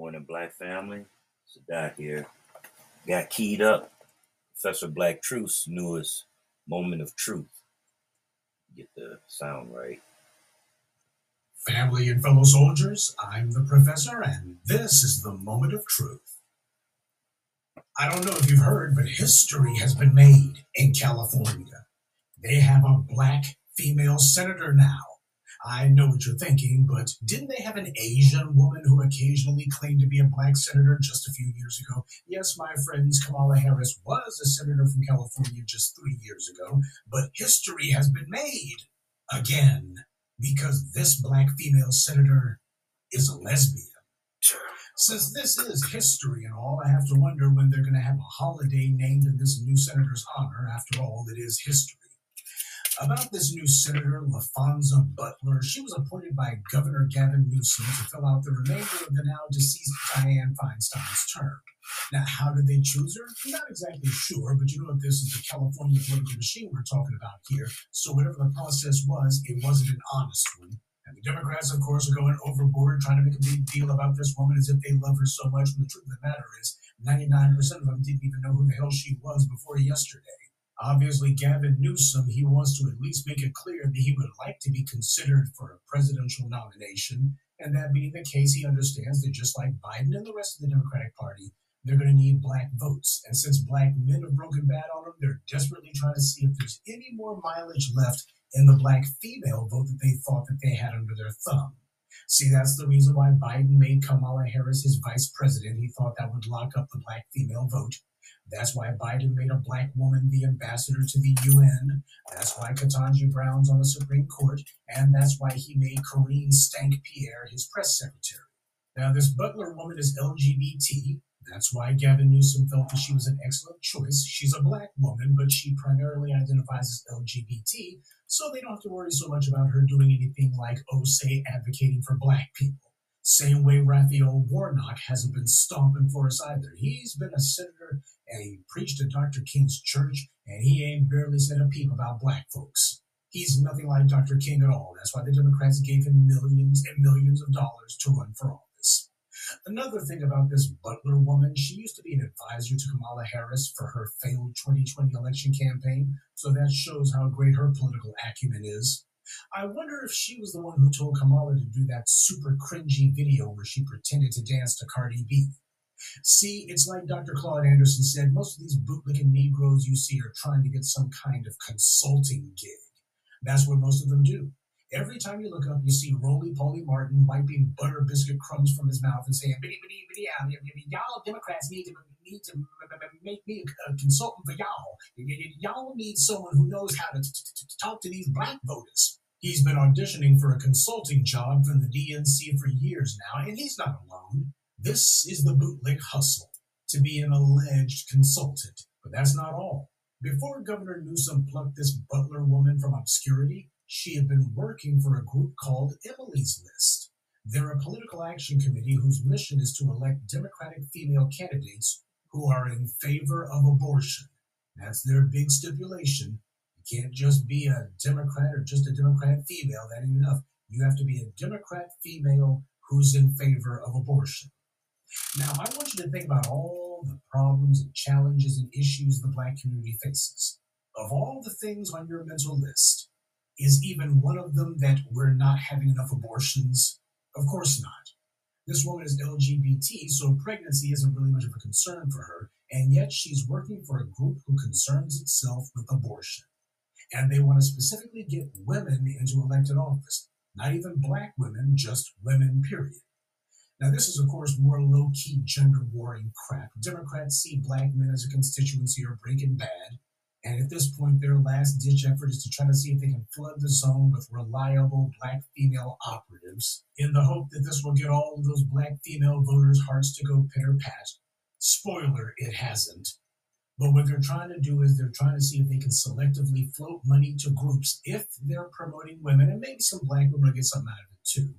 Morning, Black family. Sadat here. Got keyed up. Professor Blacktruth's newest moment of truth. Get the sound right. Family and fellow soldiers, I'm the professor, and this is the moment of truth. I don't know if you've heard, but history has been made in California. They have a black female senator now. I know what you're thinking, but didn't they have an Asian woman who occasionally claimed to be a black senator just a few years ago? Yes, my friends, Kamala Harris was a senator from California just three years ago, but history has been made again because this black female senator is a lesbian. Since this is history and all, I have to wonder when they're going to have a holiday named in this new senator's honor. After all, it is history. About this new senator, LaPhonza Butler, she was appointed by Governor Gavin Newsom to fill out the remainder of the now deceased Dianne Feinstein's term. Now, how did they choose her? I'm not exactly sure, but you know what? This is the California political machine we're talking about here. So, whatever the process was, it wasn't an honest one. And the Democrats, of course, are going overboard trying to make a big deal about this woman as if they love her so much. When the truth of the matter is, 99% of them didn't even know who the hell she was before yesterday. Obviously, Gavin Newsom, he wants to at least make it clear that he would like to be considered for a presidential nomination. And that being the case, he understands that just like Biden and the rest of the Democratic Party, they're going to need black votes. And since black men have broken bad on them, they're desperately trying to see if there's any more mileage left in the black female vote that they thought that they had under their thumb. See, that's the reason why Biden made Kamala Harris his vice president. He thought that would lock up the black female vote. That's why Biden made a black woman the ambassador to the UN. That's why Ketanji Brown's on the Supreme Court. And that's why he made Karine Stank Pierre his press secretary. Now, this Butler woman is LGBT. That's why Gavin Newsom felt that she was an excellent choice. She's a black woman, but she primarily identifies as LGBT, so they don't have to worry so much about her doing anything like, oh, say, advocating for black people. Same way Raphael Warnock hasn't been stomping for us either. He's been a senator and he preached at Dr. King's church, and he ain't barely said a peep about black folks. He's nothing like Dr. King at all. That's why the Democrats gave him millions and millions of dollars to run for office. Another thing about this Butler woman, she used to be an advisor to Kamala Harris for her failed 2020 election campaign, so that shows how great her political acumen is. I wonder if she was the one who told Kamala to do that super cringy video where she pretended to dance to Cardi B. See, it's like Dr. Claude Anderson said most of these bootlicking Negroes you see are trying to get some kind of consulting gig. That's what most of them do. Every time you look up, you see Roly Poly Martin wiping butter biscuit crumbs from his mouth and saying, bitty, bitty, bitty, y'all Democrats need to, need to make me a consultant for y'all. Y'all need someone who knows how to talk to these black voters. He's been auditioning for a consulting job from the DNC for years now, and he's not alone. This is the bootleg hustle to be an alleged consultant, but that's not all. Before Governor Newsom plucked this Butler woman from obscurity, she had been working for a group called Emily's List. They're a political action committee whose mission is to elect Democratic female candidates who are in favor of abortion. That's their big stipulation. Can't just be a Democrat or just a Democrat female, that ain't enough. You have to be a Democrat female who's in favor of abortion. Now, I want you to think about all the problems and challenges and issues the black community faces. Of all the things on your mental list, is even one of them that we're not having enough abortions? Of course not. This woman is LGBT, so pregnancy isn't really much of a concern for her, and yet she's working for a group who concerns itself with abortion. And they want to specifically get women into elected office. Not even black women, just women, period. Now, this is, of course, more low key gender warring crap. Democrats see black men as a constituency or breaking bad. And at this point, their last ditch effort is to try to see if they can flood the zone with reliable black female operatives in the hope that this will get all of those black female voters' hearts to go pitter pat. Spoiler, it hasn't. But what they're trying to do is they're trying to see if they can selectively float money to groups if they're promoting women, and maybe some black women will get something out of it too.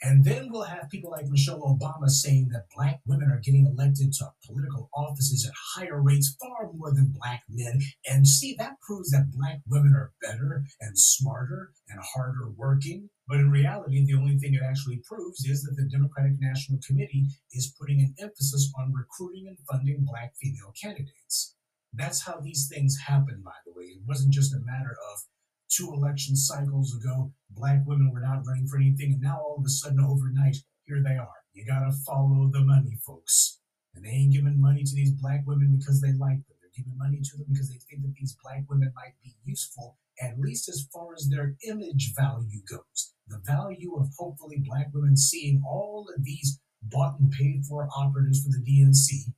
And then we'll have people like Michelle Obama saying that black women are getting elected to political offices at higher rates, far more than black men. And see, that proves that black women are better and smarter and harder working. But in reality, the only thing it actually proves is that the Democratic National Committee is putting an emphasis on recruiting and funding black female candidates. That's how these things happen, by the way. It wasn't just a matter of two election cycles ago, black women were not running for anything, and now all of a sudden, overnight, here they are. You gotta follow the money, folks. And they ain't giving money to these black women because they like them. Giving money to them because they think that these black women might be useful, at least as far as their image value goes. The value of hopefully black women seeing all of these bought and paid for operatives for the DNC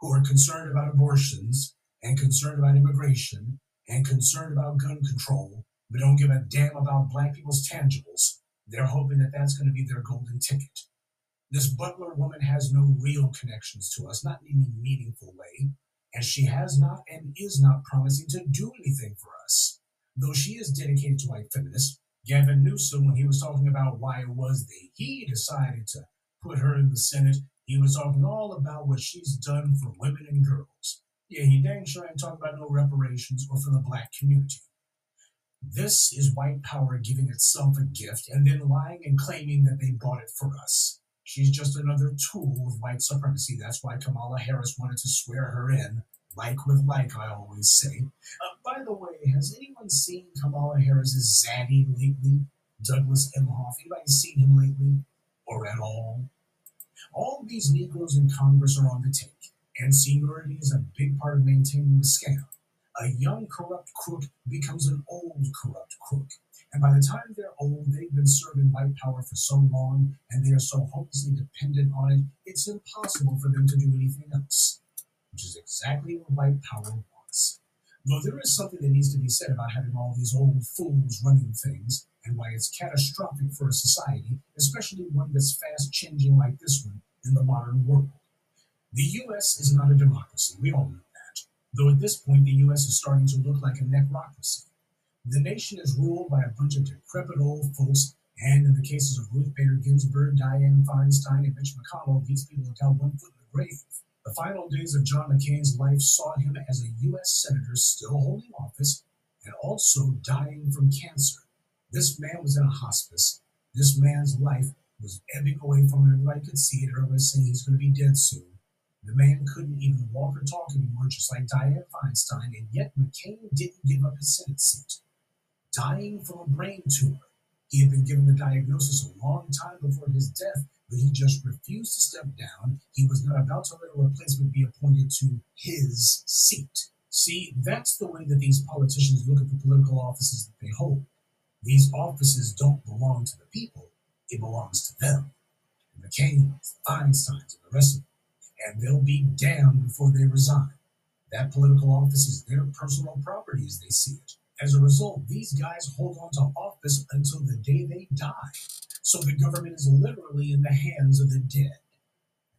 who are concerned about abortions and concerned about immigration and concerned about gun control, but don't give a damn about black people's tangibles. They're hoping that that's going to be their golden ticket. This Butler woman has no real connections to us, not in any meaningful way, and she has not and is not promising to do anything for us. Though she is dedicated to white feminists, Gavin Newsom, when he was talking about why it was that he decided to put her in the Senate, he was talking all about what she's done for women and girls. Yeah, he dang sure ain't talking about no reparations or for the black community. This is white power giving itself a gift and then lying and claiming that they bought it for us. She's just another tool of white supremacy. That's why Kamala Harris wanted to swear her in, like with like, I always say. Uh, by the way, has anyone seen Kamala Harris's zaddy lately? Douglas Emhoff. Anybody seen him lately? Or at all? All these Negroes in Congress are on the take, and seniority is a big part of maintaining the scam. A young corrupt crook becomes an old corrupt crook. And by the time they're old, they've been serving white power for so long and they are so hopelessly dependent on it, it's impossible for them to do anything else, which is exactly what white power wants. Though there is something that needs to be said about having all these old fools running things and why it's catastrophic for a society, especially one that's fast changing like this one in the modern world. The US is not a democracy, we all know that, though at this point the US is starting to look like a necrocracy. The nation is ruled by a bunch of decrepit old folks, and in the cases of Ruth Bader Ginsburg, Dianne Feinstein, and Mitch McConnell, these people have got one foot in the grave. The final days of John McCain's life saw him as a U.S. Senator still holding office and also dying from cancer. This man was in a hospice. This man's life was ebbing away from him. Everybody could see it. Everybody was saying he's going to be dead soon. The man couldn't even walk or talk anymore, just like Dianne Feinstein, and yet McCain didn't give up his Senate seat dying from a brain tumor. He had been given the diagnosis a long time before his death, but he just refused to step down. He was not about to let a replacement be appointed to his seat. See, that's the way that these politicians look at the political offices that they hold. These offices don't belong to the people, it belongs to them. The McCains, Feinsteins, and the rest of them. And they'll be damned before they resign. That political office is their personal property as they see it. As a result, these guys hold on to office until the day they die. So the government is literally in the hands of the dead.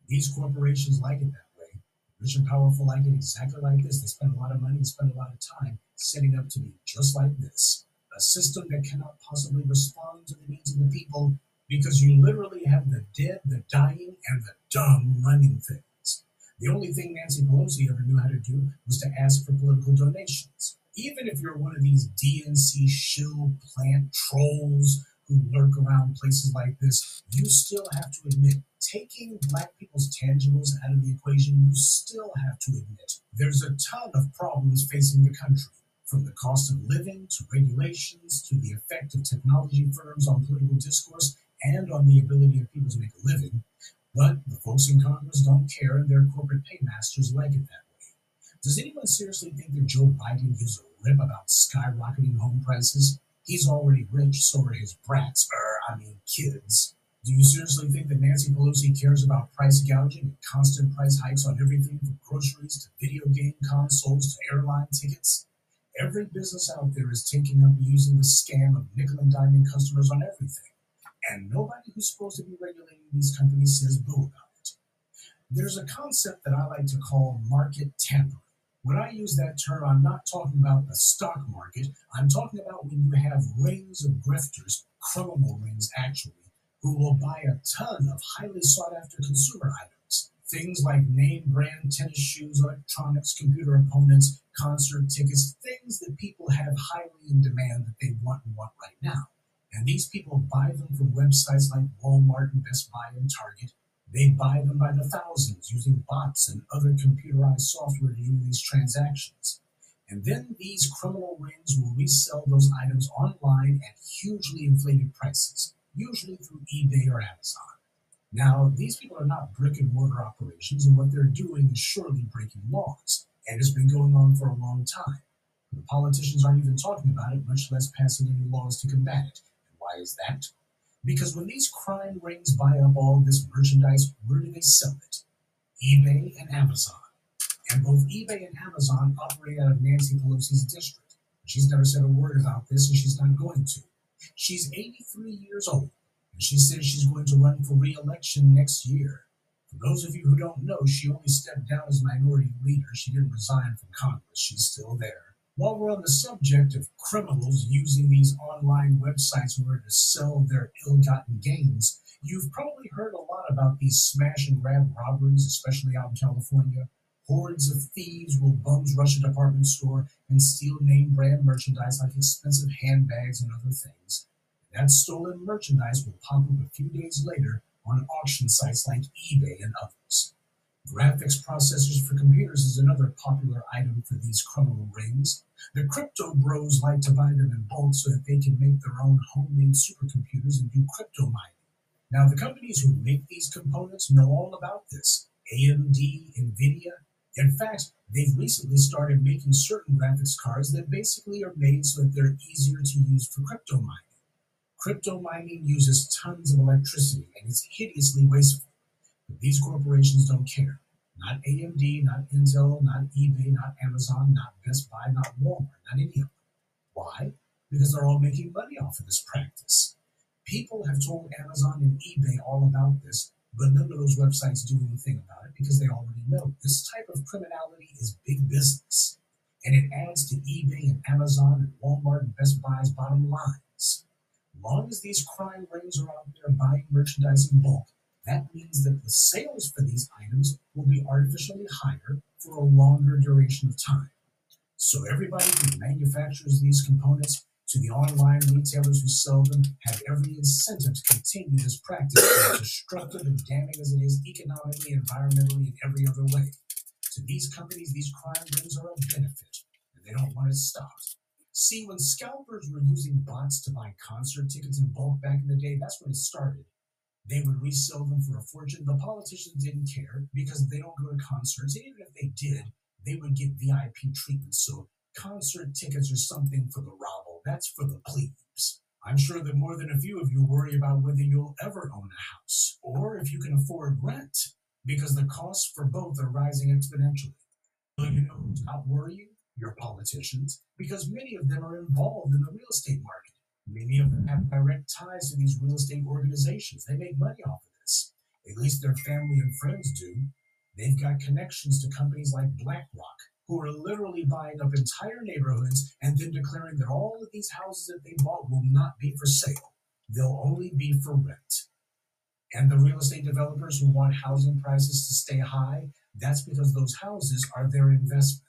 These corporations like it that way. Rich and powerful like it exactly like this. They spend a lot of money and spend a lot of time setting up to be just like this. A system that cannot possibly respond to the needs of the people because you literally have the dead, the dying, and the dumb running things. The only thing Nancy Pelosi ever knew how to do was to ask for political donations even if you're one of these DNC shill plant trolls who lurk around places like this, you still have to admit, taking black people's tangibles out of the equation, you still have to admit there's a ton of problems facing the country. From the cost of living to regulations to the effect of technology firms on political discourse and on the ability of people to make a living. But the folks in Congress don't care and their corporate paymasters like it that does anyone seriously think that Joe Biden gives a rip about skyrocketing home prices? He's already rich, so are his brats, or I mean kids. Do you seriously think that Nancy Pelosi cares about price gouging and constant price hikes on everything from groceries to video game consoles to airline tickets? Every business out there is taking up using the scam of nickel and diamond customers on everything. And nobody who's supposed to be regulating these companies says boo about it. There's a concept that I like to call market tampering. When I use that term, I'm not talking about the stock market. I'm talking about when you have rings of grifters, criminal rings actually, who will buy a ton of highly sought after consumer items. Things like name brand tennis shoes, electronics, computer components, concert tickets, things that people have highly in demand that they want and want right now. And these people buy them from websites like Walmart and Best Buy and Target. They buy them by the thousands using bots and other computerized software to do these transactions. And then these criminal rings will resell those items online at hugely inflated prices, usually through eBay or Amazon. Now, these people are not brick and mortar operations, and what they're doing is surely breaking laws, and it's been going on for a long time. The politicians aren't even talking about it, much less passing any laws to combat it. And why is that? Because when these crime rings buy up all this merchandise, where do they sell it? eBay and Amazon. And both eBay and Amazon operate out of Nancy Pelosi's district. She's never said a word about this, and she's not going to. She's 83 years old, and she says she's going to run for re election next year. For those of you who don't know, she only stepped down as minority leader. She didn't resign from Congress, she's still there. While we're on the subject of criminals using these online websites in order to sell their ill gotten gains, you've probably heard a lot about these smash and grab robberies, especially out in California. Hordes of thieves will bums rush a department store and steal name brand merchandise like expensive handbags and other things. That stolen merchandise will pop up a few days later on auction sites like eBay and others. Graphics processors for computers is another popular item for these criminal rings. The crypto bros like to buy them in bulk so that they can make their own homemade supercomputers and do crypto mining. Now, the companies who make these components know all about this. AMD, Nvidia, in fact, they've recently started making certain graphics cards that basically are made so that they're easier to use for crypto mining. Crypto mining uses tons of electricity and it's hideously wasteful. These corporations don't care. Not AMD, not Intel, not eBay, not Amazon, not Best Buy, not Walmart, not any of them. Why? Because they're all making money off of this practice. People have told Amazon and eBay all about this, but none of those websites do anything about it because they already know this type of criminality is big business. And it adds to eBay and Amazon and Walmart and Best Buy's bottom lines. Long as these crime rings are out there buying merchandise in bulk, that means that the sales for these items will be artificially higher for a longer duration of time. So everybody who manufactures these components to the online retailers who sell them have every incentive to continue this practice, as destructive and damning as it is economically, environmentally, and every other way. To these companies, these crime rings are a benefit, and they don't want it stopped. See, when scalpers were using bots to buy concert tickets in bulk back in the day, that's when it started. They would resell them for a fortune. The politicians didn't care because they don't go to concerts. And even if they did, they would get VIP treatment. So concert tickets are something for the rabble. That's for the plebes. I'm sure that more than a few of you worry about whether you'll ever own a house or if you can afford rent because the costs for both are rising exponentially. Well, you know who's not worrying? Your politicians, because many of them are involved in the real estate market. Many of them have direct ties to these real estate organizations. They make money off of this. At least their family and friends do. They've got connections to companies like BlackRock, who are literally buying up entire neighborhoods and then declaring that all of these houses that they bought will not be for sale. They'll only be for rent. And the real estate developers who want housing prices to stay high, that's because those houses are their investment.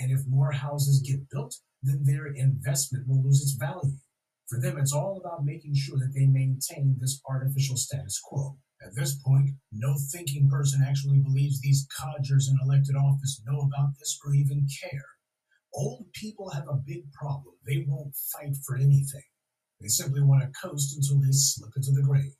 And if more houses get built, then their investment will lose its value. For them, it's all about making sure that they maintain this artificial status quo. At this point, no thinking person actually believes these codgers in elected office know about this or even care. Old people have a big problem. They won't fight for anything. They simply want to coast until they slip into the grave.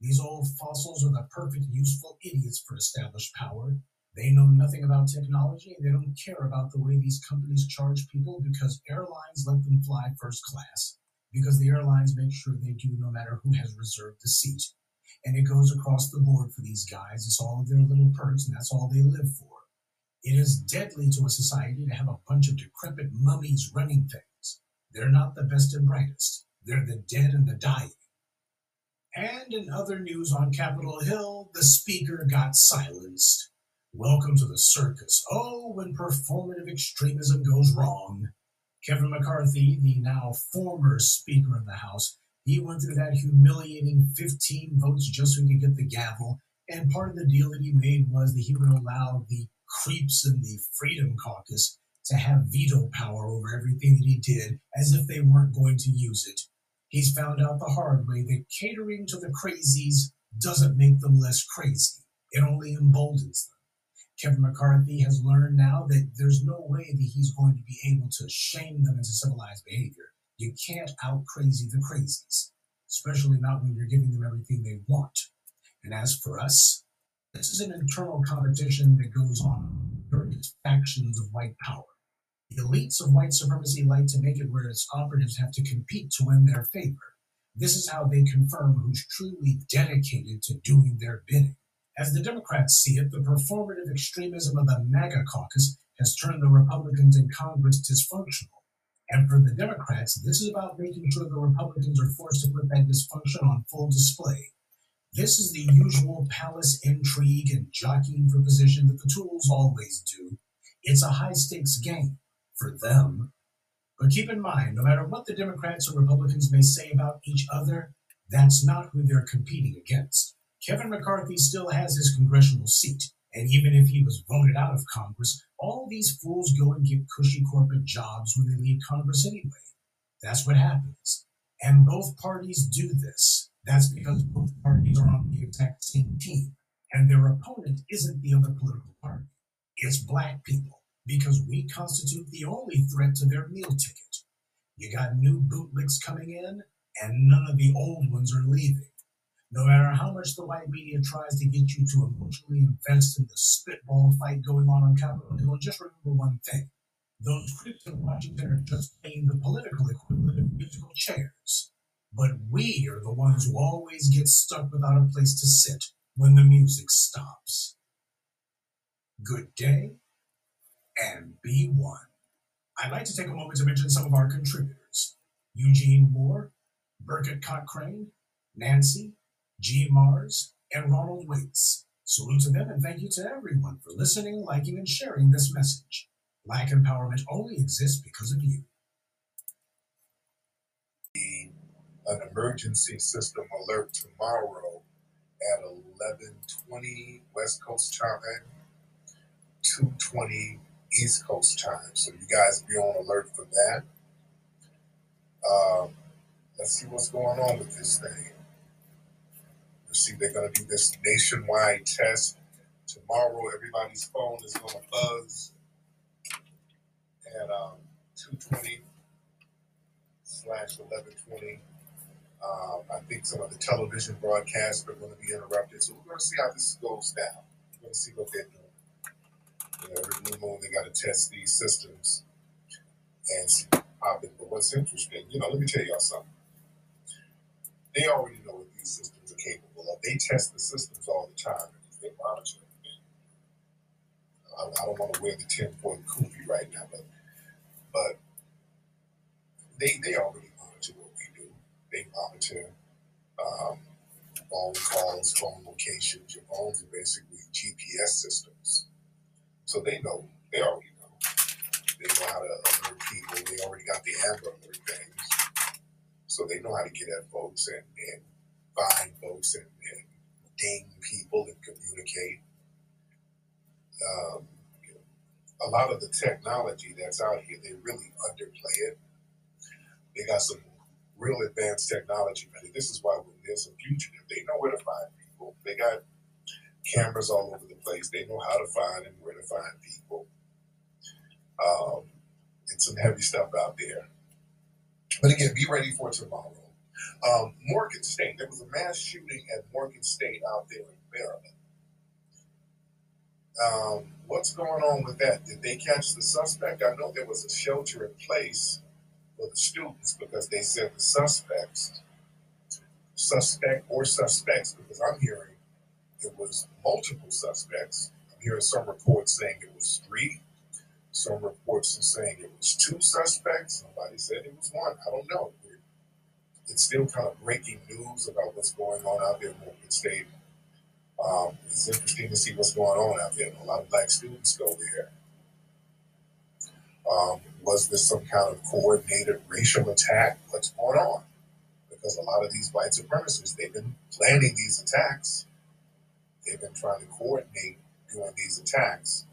These old fossils are the perfect useful idiots for established power. They know nothing about technology and they don't care about the way these companies charge people because airlines let them fly first class. Because the airlines make sure they do no matter who has reserved the seat and it goes across the board for these guys. It's all of their little perks, and that's all they live for. It is deadly to a society to have a bunch of decrepit mummies running things. They're not the best and brightest. They're the dead and the dying. And in other news on Capitol Hill, the speaker got silenced. Welcome to the circus. Oh, when performative extremism goes wrong. Kevin McCarthy, the now former Speaker of the House, he went through that humiliating 15 votes just so he could get the gavel. And part of the deal that he made was that he would allow the creeps in the Freedom Caucus to have veto power over everything that he did as if they weren't going to use it. He's found out the hard way that catering to the crazies doesn't make them less crazy, it only emboldens them. Kevin McCarthy has learned now that there's no way that he's going to be able to shame them into civilized behavior. You can't out crazy the crazies, especially not when you're giving them everything they want. And as for us, this is an internal competition that goes on various factions of white power. The elites of white supremacy like to make it where its operatives have to compete to win their favor. This is how they confirm who's truly dedicated to doing their bidding. As the Democrats see it, the performative extremism of the MAGA caucus has turned the Republicans in Congress dysfunctional. And for the Democrats, this is about making sure the Republicans are forced to put that dysfunction on full display. This is the usual palace intrigue and jockeying for position that the tools always do. It's a high stakes game for them. But keep in mind, no matter what the Democrats or Republicans may say about each other, that's not who they're competing against. Kevin McCarthy still has his congressional seat, and even if he was voted out of Congress, all these fools go and get cushy corporate jobs when they leave Congress anyway. That's what happens. And both parties do this. That's because both parties are on the exact same team, and their opponent isn't the other political party. It's black people, because we constitute the only threat to their meal ticket. You got new bootlicks coming in, and none of the old ones are leaving. No matter how much the white media tries to get you to emotionally invest in the spitball fight going on on Capitol Hill, just remember one thing. Those critics in Washington are just playing the political equivalent of musical chairs. But we are the ones who always get stuck without a place to sit when the music stops. Good day and be one. I'd like to take a moment to mention some of our contributors Eugene Moore, Burkett Cochrane, Nancy, G. Mars, and Ronald Waits. Salute to them and thank you to everyone for listening, liking, and sharing this message. Black empowerment only exists because of you. An emergency system alert tomorrow at 11:20 West Coast time, 2:20 East Coast time. So you guys be on alert for that. Um, let's see what's going on with this thing. See, they're going to do this nationwide test tomorrow. Everybody's phone is going to buzz at um, 220 slash 1120. Um, I think some of the television broadcasts are going to be interrupted. So we're going to see how this goes down. We're going to see what they're doing. You know, every new moon, they got to test these systems and see they, But what's interesting, you know, let me tell y'all something. They already know what these systems They test the systems all the time because they monitor everything. I, I don't want to wear the 10 point kufi right now, but but they they already monitor what we do. They monitor um, phone calls, phone locations. Your phones are basically GPS systems. So they know, they already know. They know how to alert people. They already got the Amber Alert things. So they know how to get at folks and, and find folks and, and ding people and communicate. Um, a lot of the technology that's out here, they really underplay it. They got some real advanced technology, but this is why when there's a fugitive, they know where to find people. They got cameras all over the place. They know how to find and where to find people. Um, it's some heavy stuff out there. But again, be ready for tomorrow. Um, Morgan State, there was a mass shooting at Morgan State out there in Maryland. Um, what's going on with that? Did they catch the suspect? I know there was a shelter in place for the students because they said the suspects, suspect or suspects, because I'm hearing it was multiple suspects. I'm hearing some reports saying it was three. Some reports are saying it was two suspects. Somebody said it was one. I don't know it's still kind of breaking news about what's going on out there in Morgan State. Um, it's interesting to see what's going on out there. A lot of black students go there. Um, was this some kind of coordinated racial attack? What's going on? Because a lot of these white supremacists, they've been planning these attacks. They've been trying to coordinate doing these attacks.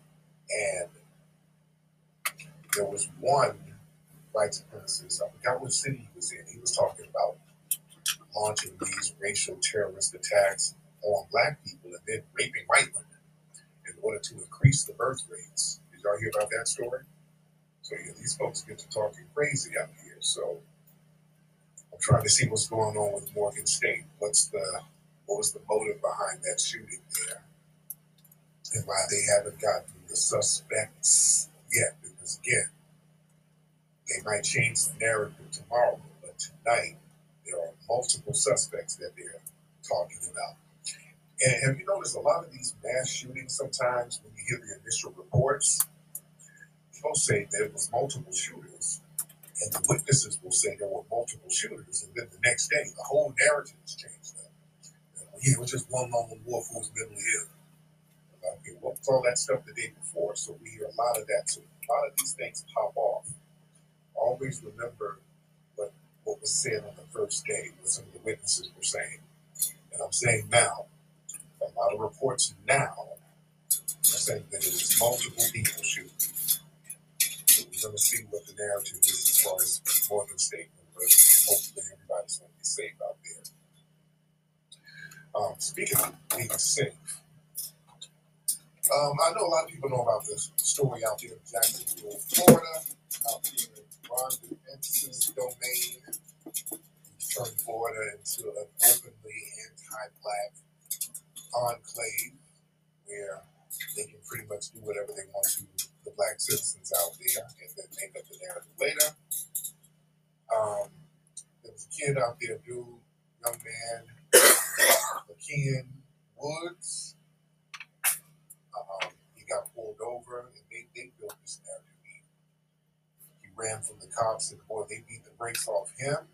And there was one white supremacist. I forgot which city he was in. He was talking about launching these racial terrorist attacks on black people and then raping white women in order to increase the birth rates. Did y'all hear about that story? So yeah, these folks get to talking crazy out here. So I'm trying to see what's going on with Morgan State. What's the what was the motive behind that shooting there? And why they haven't gotten the suspects yet. Because again, they might change the narrative tomorrow, but tonight there are multiple suspects that they're talking about. And have you noticed a lot of these mass shootings sometimes when you hear the initial reports, people say there was multiple shooters, and the witnesses will say there were multiple shooters, and then the next day the whole narrative is changed yeah, it was just one lone wolf who was mentally ill. Okay, what was all that stuff the day before? So we hear a lot of that. So a lot of these things pop off. Always remember what what was said on the first day, what some of the witnesses were saying. And I'm saying now, a lot of reports now are saying that it was multiple people shooting. So we're going to see what the narrative is as far as Morgan State University. Hopefully, everybody's going to be safe out there. Um, speaking of being safe, um, I know a lot of people know about this story out there in Jacksonville, Florida, out there Ron DeSantis' domain. Turned Florida into an openly anti-black enclave where they can pretty much do whatever they want to the black citizens out there and then make up the narrative later. Um, there was a kid out there, dude, young man, McKeon Woods. Um, he got pulled over and they, they built this narrative. Ran from the cops and boy, they beat the brakes off him.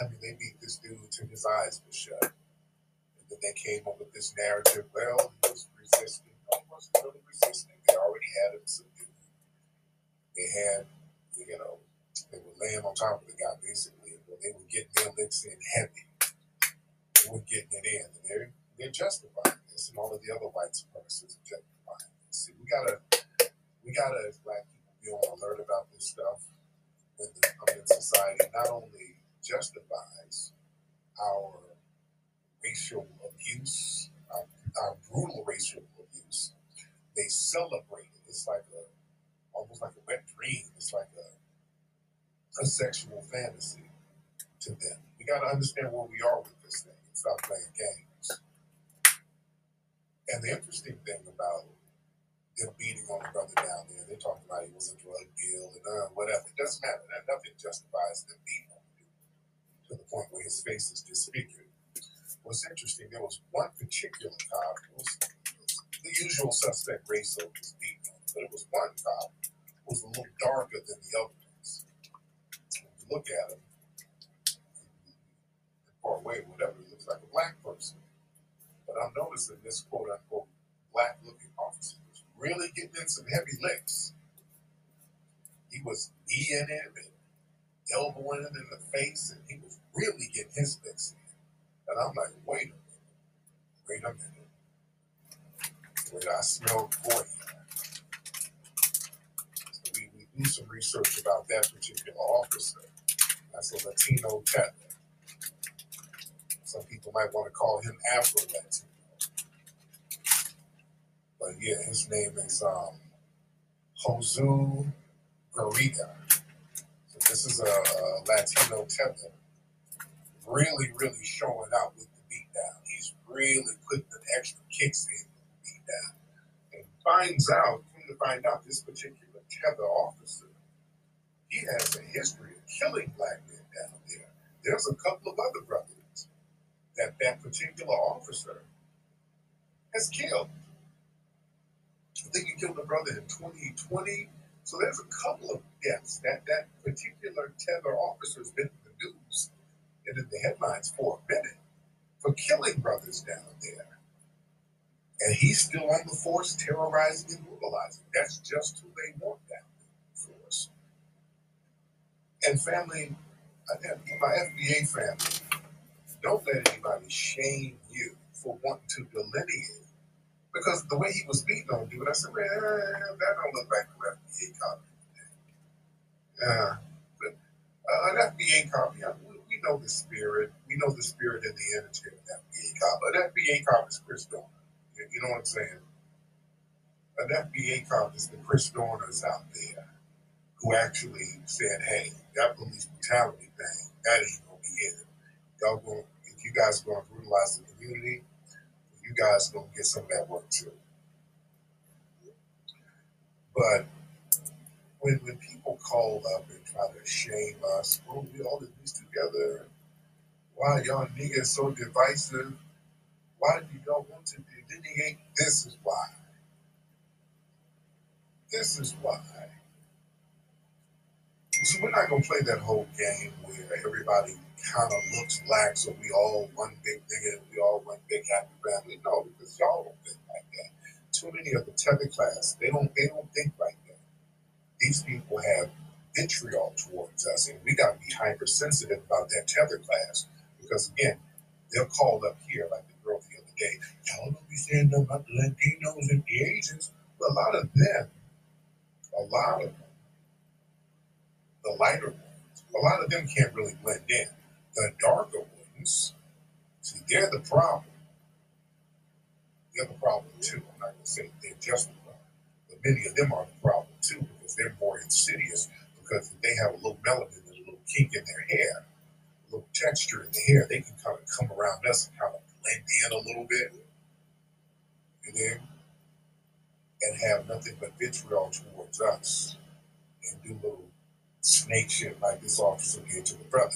I mean, they beat this dude till his eyes were shut. And then they came up with this narrative. Well, he was resisting. No, he wasn't really resisting. They already had him subdued. They had, you know, they were laying on top of the guy basically. But they were getting their licks in heavy. They were getting it in. And they're, they're justifying this, and all of the other white supremacists are justifying this. See, we gotta, we gotta, as black people, be on alert about stuff when the society not only justifies our racial abuse, our, our brutal racial abuse, they celebrate it. It's like a almost like a wet dream. It's like a, a sexual fantasy to them. We got to understand where we are with this thing and stop playing games. And the interesting thing about them beating on the brother down there, they're talking about he was a drug deal and uh, whatever. It doesn't matter. That nothing justifies them beating on the to the point where his face is disfigured. What's interesting, there was one particular cop, it was, it was the usual suspect race of was beaten on, but it was one cop who was a little darker than the other ones. When you look at him, far away, whatever, he looks like a black person. But I'm noticing this quote unquote black looking officer really getting in some heavy licks. He was kneeing him and elbowing him in the face, and he was really getting his licks in. And I'm like, wait a minute, wait a minute. Wait, I smell boy. So we, we do some research about that particular officer. That's a Latino tether. Some people might want to call him Afro Latino. But yeah, his name is um, Josue Garriga. So this is a, a Latino tether really, really showing out with the beatdown. He's really putting the extra kicks in the beatdown. And finds out, come to find out, this particular tether officer, he has a history of killing black men down there. There's a couple of other brothers that that particular officer has killed. I think he killed a brother in 2020. So there's a couple of deaths that that particular tether officer has been in the news and in the headlines for a minute for killing brothers down there. And he's still on the force, terrorizing and brutalizing. That's just who they want down there, the force. And family, my FBA family, don't let anybody shame you for wanting to delineate. Because the way he was beating on dude, I said, man, that don't look like an FBA copy. Uh, but uh, an FBA copy, I, we, we know the spirit. We know the spirit and the energy of an FBA cop. An FBA cop is Chris Dorner. You know what I'm saying? An FBA cop is the Chris Dorners out there who actually said, hey, that police brutality thing, that ain't gonna be it. Y'all going if you guys are gonna brutalize the community, you guys gonna get some of that work too. But when when people call up and try to shame us, well, we all did this together. Why y'all niggas so divisive? Why do y'all want to delineate? This is why. This is why. So we're not gonna play that whole game where everybody kind of looks black, so we all one big nigga we all one big happy family. No, because y'all don't think like that. Too many of the tether class, they don't they don't think like that. These people have vitriol towards us, and we gotta be hypersensitive about that tether class because again, they'll call up here like the girl the other day. Y'all don't be saying nothing about the Latinos and the Asians. But a lot of them, a lot of them, the lighter ones, a lot of them can't really blend in. The darker ones, see, they're the problem. They're the problem too. I'm not gonna say they're just the problem, but many of them are the problem too because they're more insidious because they have a little melanin and a little kink in their hair, a little texture in the hair. They can kind of come around us and kind of blend in a little bit, you know, and have nothing but vitriol towards us and do little snake shit like this officer did to the brother,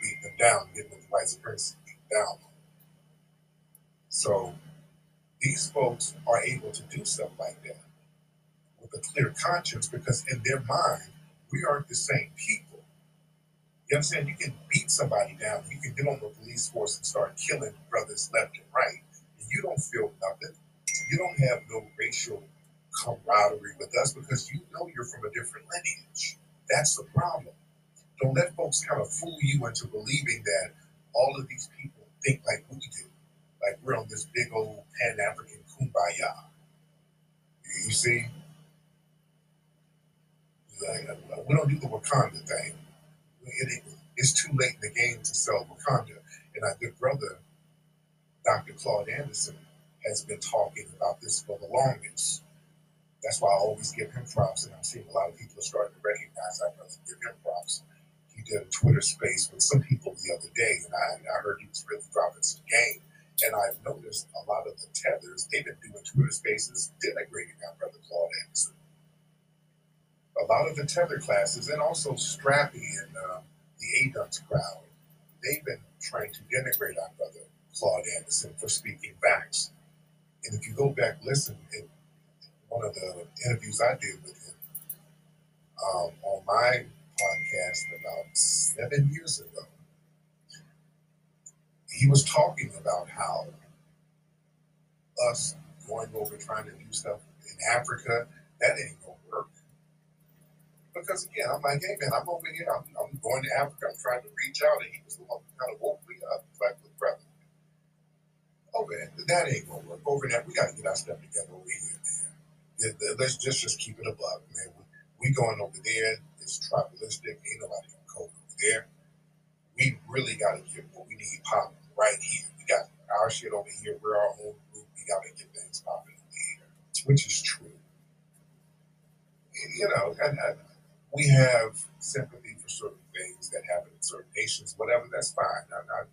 beating him down, getting him the supremacy beat down. So these folks are able to do stuff like that with a clear conscience because in their mind, we aren't the same people. You understand? You can beat somebody down, you can get on the police force and start killing brothers left and right, and you don't feel nothing. You don't have no racial camaraderie with us because you know you're from a different lineage. That's the problem. Don't let folks kind of fool you into believing that all of these people think like we do, like we're on this big old Pan African kumbaya. You see? Like, we don't do the Wakanda thing. It, it's too late in the game to sell Wakanda. And our good brother, Dr. Claude Anderson, has been talking about this for the longest. That's why I always give him props, and I'm seeing a lot of people are starting to recognize I'd rather give him props. He did a Twitter space with some people the other day, and I, I heard he was really dropping some game. And I've noticed a lot of the tethers, they've been doing Twitter spaces denigrating our brother Claude Anderson. A lot of the tether classes, and also Strappy and uh, the ADOS crowd, they've been trying to denigrate our brother Claude Anderson for speaking facts. And if you go back, listen, it, one of the interviews I did with him um, on my podcast about seven years ago, he was talking about how us going over trying to do stuff in Africa, that ain't gonna work. Because again, I'm like, hey man, I'm over here, I'm, I'm going to Africa, I'm trying to reach out, and he was the one who kind of woke me up. Like, brother, over there, that ain't gonna work. Over there, we gotta get our stuff together over here, Let's just just keep it a buck, man. We, we going over there, it's tribalistic, ain't nobody gonna code over there. We really gotta get what we need popping right here. We got our shit over here, we're our own group, we gotta get things popping over here, which is true. And, you know, and, we have sympathy for certain things that happen in certain nations, whatever, that's fine. I'm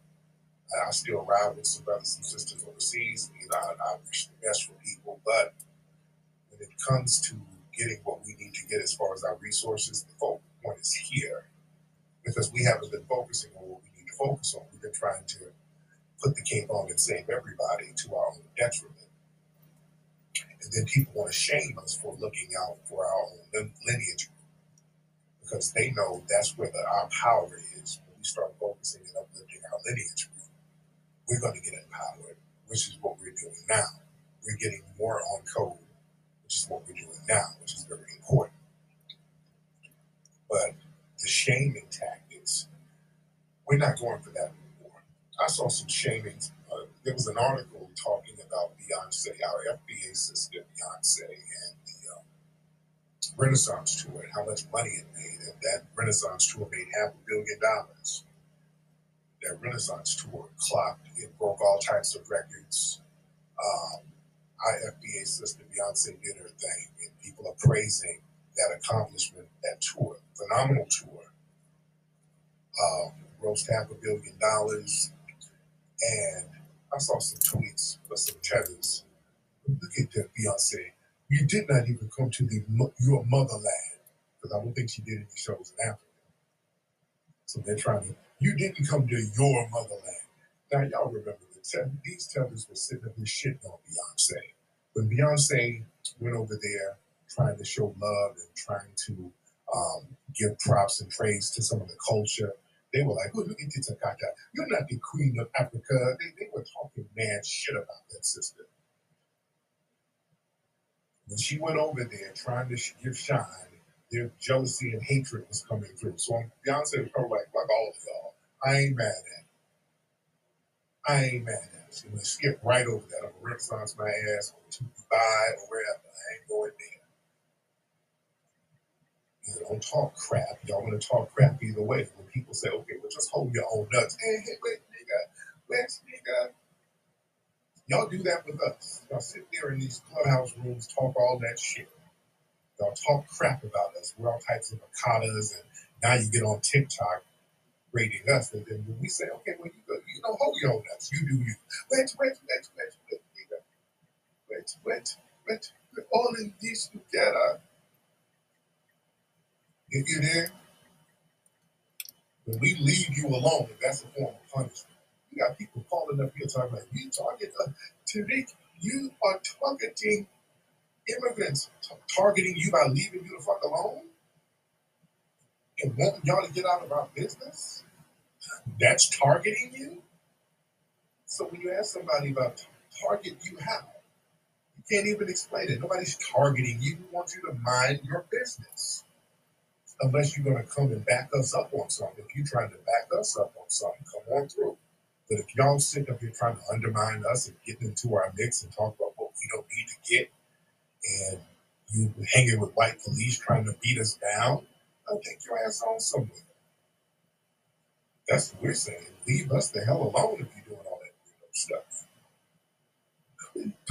I still ride with some brothers and sisters overseas. You know, I, I wish the best for people, but when it comes to getting what we need to get as far as our resources, the focal point is here because we haven't been focusing on what we need to focus on. We've been trying to put the cape on and save everybody to our own detriment. And then people want to shame us for looking out for our own lineage because they know that's where the, our power is. When we start focusing and uplifting our lineage we're going to get empowered, which is what we're doing now. We're getting more on code, which is what we're doing now, which is very important. But the shaming tactics, we're not going for that anymore. I saw some shaming. Uh, there was an article talking about Beyonce, our FBA sister Beyonce, and the um, Renaissance tour, and how much money it made. And that Renaissance tour made half a billion dollars. that Renaissance tour clocked. It broke all types of records. Um, IFBA sister Beyonce did her thing, and people are praising that accomplishment, that tour, phenomenal tour. Um, half a billion dollars, and I saw some tweets or some tethers. Look at that, Beyonce. You did not even come to the your motherland because I don't think she did any shows in Africa. So they're trying to. You didn't come to your motherland. Now y'all remember the these tethers were sitting up and shitting on Beyonce when Beyonce went over there trying to show love and trying to um, give props and praise to some of the culture they were like, oh, look at Takata. You're not the queen of Africa. They, they were talking mad shit about that sister. When she went over there trying to give shine, their jealousy and hatred was coming through. So Beyonce was probably like, fuck all of y'all. I ain't mad at. I ain't mad at it. Going to skip right over that. I'm to renaissance my ass to Dubai or wherever. I ain't going there. You don't talk crap. Y'all want to talk crap either way. When people say, okay, well, just hold your own nuts. Hey, hey, wait, nigga. Wait, nigga. Y'all do that with us. Y'all sit there in these clubhouse rooms, talk all that shit. Y'all talk crap about us. We're all types of avocados, and now you get on TikTok rating us. And then when we say, okay, well, you, go, you know, hold your own nuts. You do you. Wait, wait, wait, wait, wait, nigga. Wait, wait, wait. We're all in this together. If you're there, when we leave you alone, that's a form of punishment. You got people calling up here talking about you target uh, Tariq, you are targeting immigrants, targeting you by leaving you the fuck alone and wanting y'all to get out of our business. That's targeting you. So when you ask somebody about target you how, you can't even explain it. Nobody's targeting you. We want you to mind your business unless you're going to come and back us up on something. If you're trying to back us up on something, come on through. But if y'all sit up here trying to undermine us and get into our mix and talk about what we don't need to get, and you hanging with white police trying to beat us down, I'll take your ass on somewhere. That's what we're saying. Leave us the hell alone if you're doing all that stuff.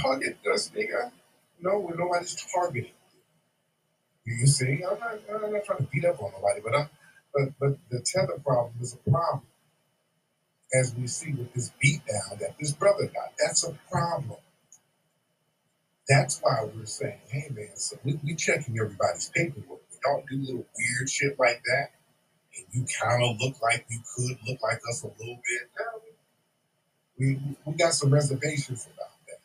Target us, nigga. No, nobody's targeting. You see, I'm not, I'm not trying to beat up on nobody, but I'm, but but the tether problem is a problem. As we see with this beatdown that this brother got, that's a problem. That's why we're saying, hey man, so we, we checking everybody's paperwork. Don't do little weird shit like that, and you kind of look like you could look like us a little bit. No, we we got some reservations about that.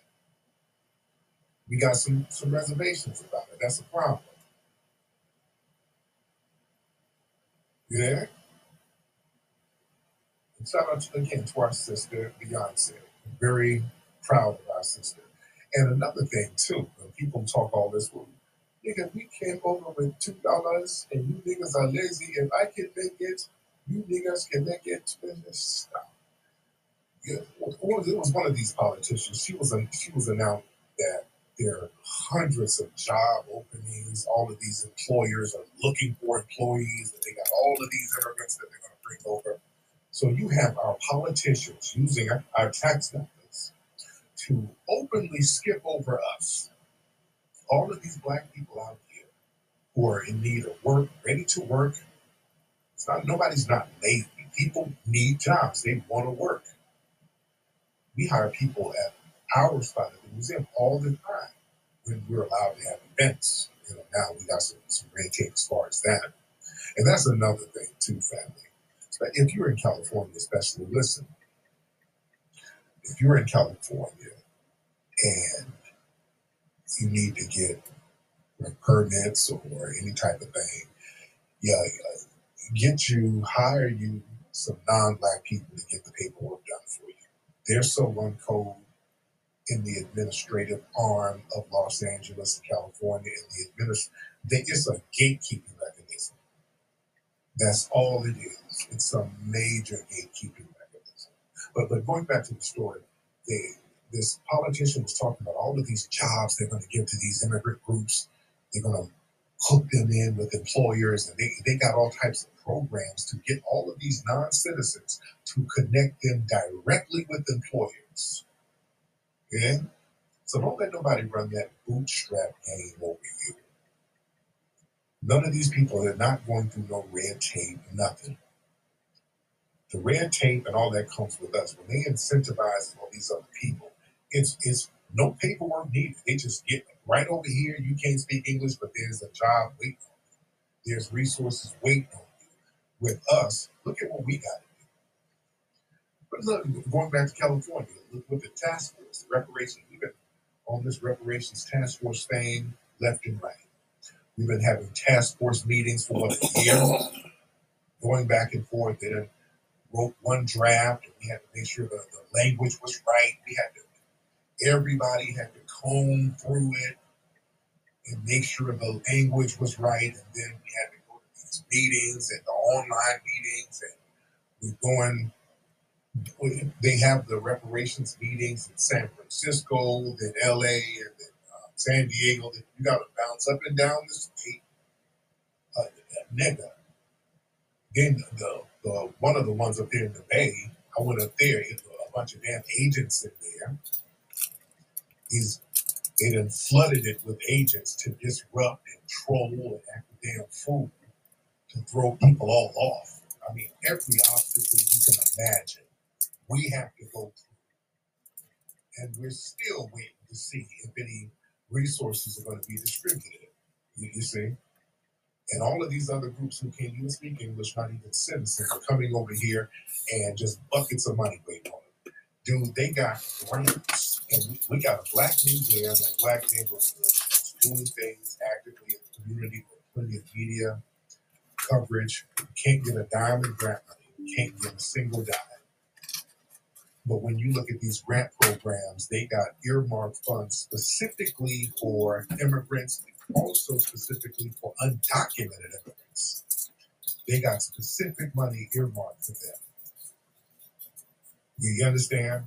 We got some some reservations about it. That's a problem. You there? And shout out to, again to our sister Beyonce. I'm very proud of our sister. And another thing too, when people talk all this, well, nigga, we came over with two dollars and you niggas are lazy. If I can make it, you niggas can make it. Stop. Yeah, it was one of these politicians. She was a, she was announced that there are hundreds of job openings. All of these employers are looking for employees, and they got all of these immigrants that they're going to bring over. So you have our politicians using our, our tax dollars to openly skip over us. All of these black people out here who are in need of work, ready to work. It's not nobody's not lazy. People need jobs. They want to work. We hire people at our spot at the museum all the time when we're allowed to have events. You know, now we got some, some red as far as that. And that's another thing too, family. So if you're in California, especially, listen. If you're in California and you need to get like permits or any type of thing, yeah, get you hire you some non-black people to get the paperwork done for you. They're so one code in the administrative arm of Los Angeles, California, in the administ- it's a gatekeeping mechanism. That's all it is. It's a major gatekeeping mechanism. But but going back to the story, they, this politician was talking about all of these jobs they're going to give to these immigrant groups. They're going to hook them in with employers, and they, they got all types of programs to get all of these non citizens to connect them directly with employers. Yeah? So don't let nobody run that bootstrap game over you. None of these people are not going through no red tape, nothing. The red tape and all that comes with us. When they incentivize all these other people, it's it's no paperwork needed. They just get right over here. You can't speak English, but there's a job waiting on you. There's resources waiting on you. With us, look at what we got. But look, going back to California, look with the task force, the reparations. We've been on this reparations task force thing left and right. We've been having task force meetings for what a year, going back and forth. They wrote one draft, and we had to make sure the, the language was right. We had to, everybody had to comb through it and make sure the language was right. And then we had to go to these meetings and the online meetings, and we're going. They have the reparations meetings in San Francisco, then LA, and then uh, San Diego. You got to bounce up and down the state. Uh, nigga. Then the, the one of the ones up there in the Bay, I went up there. It was a bunch of damn agents in there. These they done flooded it with agents to disrupt and troll and act a damn fool to throw people all off. I mean, every obstacle you can imagine, we have to go through. And we're still waiting to see if any resources are going to be distributed. You, you see? And all of these other groups who can't even speak English, not even citizens, are coming over here and just buckets of money waiting on. Dude, they got grants. And we, we got a black museum and black neighborhood that's doing things actively in the community with plenty of media coverage. You can't get a dime in grant money. You can't get a single dime. But when you look at these grant programs, they got earmarked funds specifically for immigrants, also specifically for undocumented immigrants. They got specific money earmarked for them. You understand?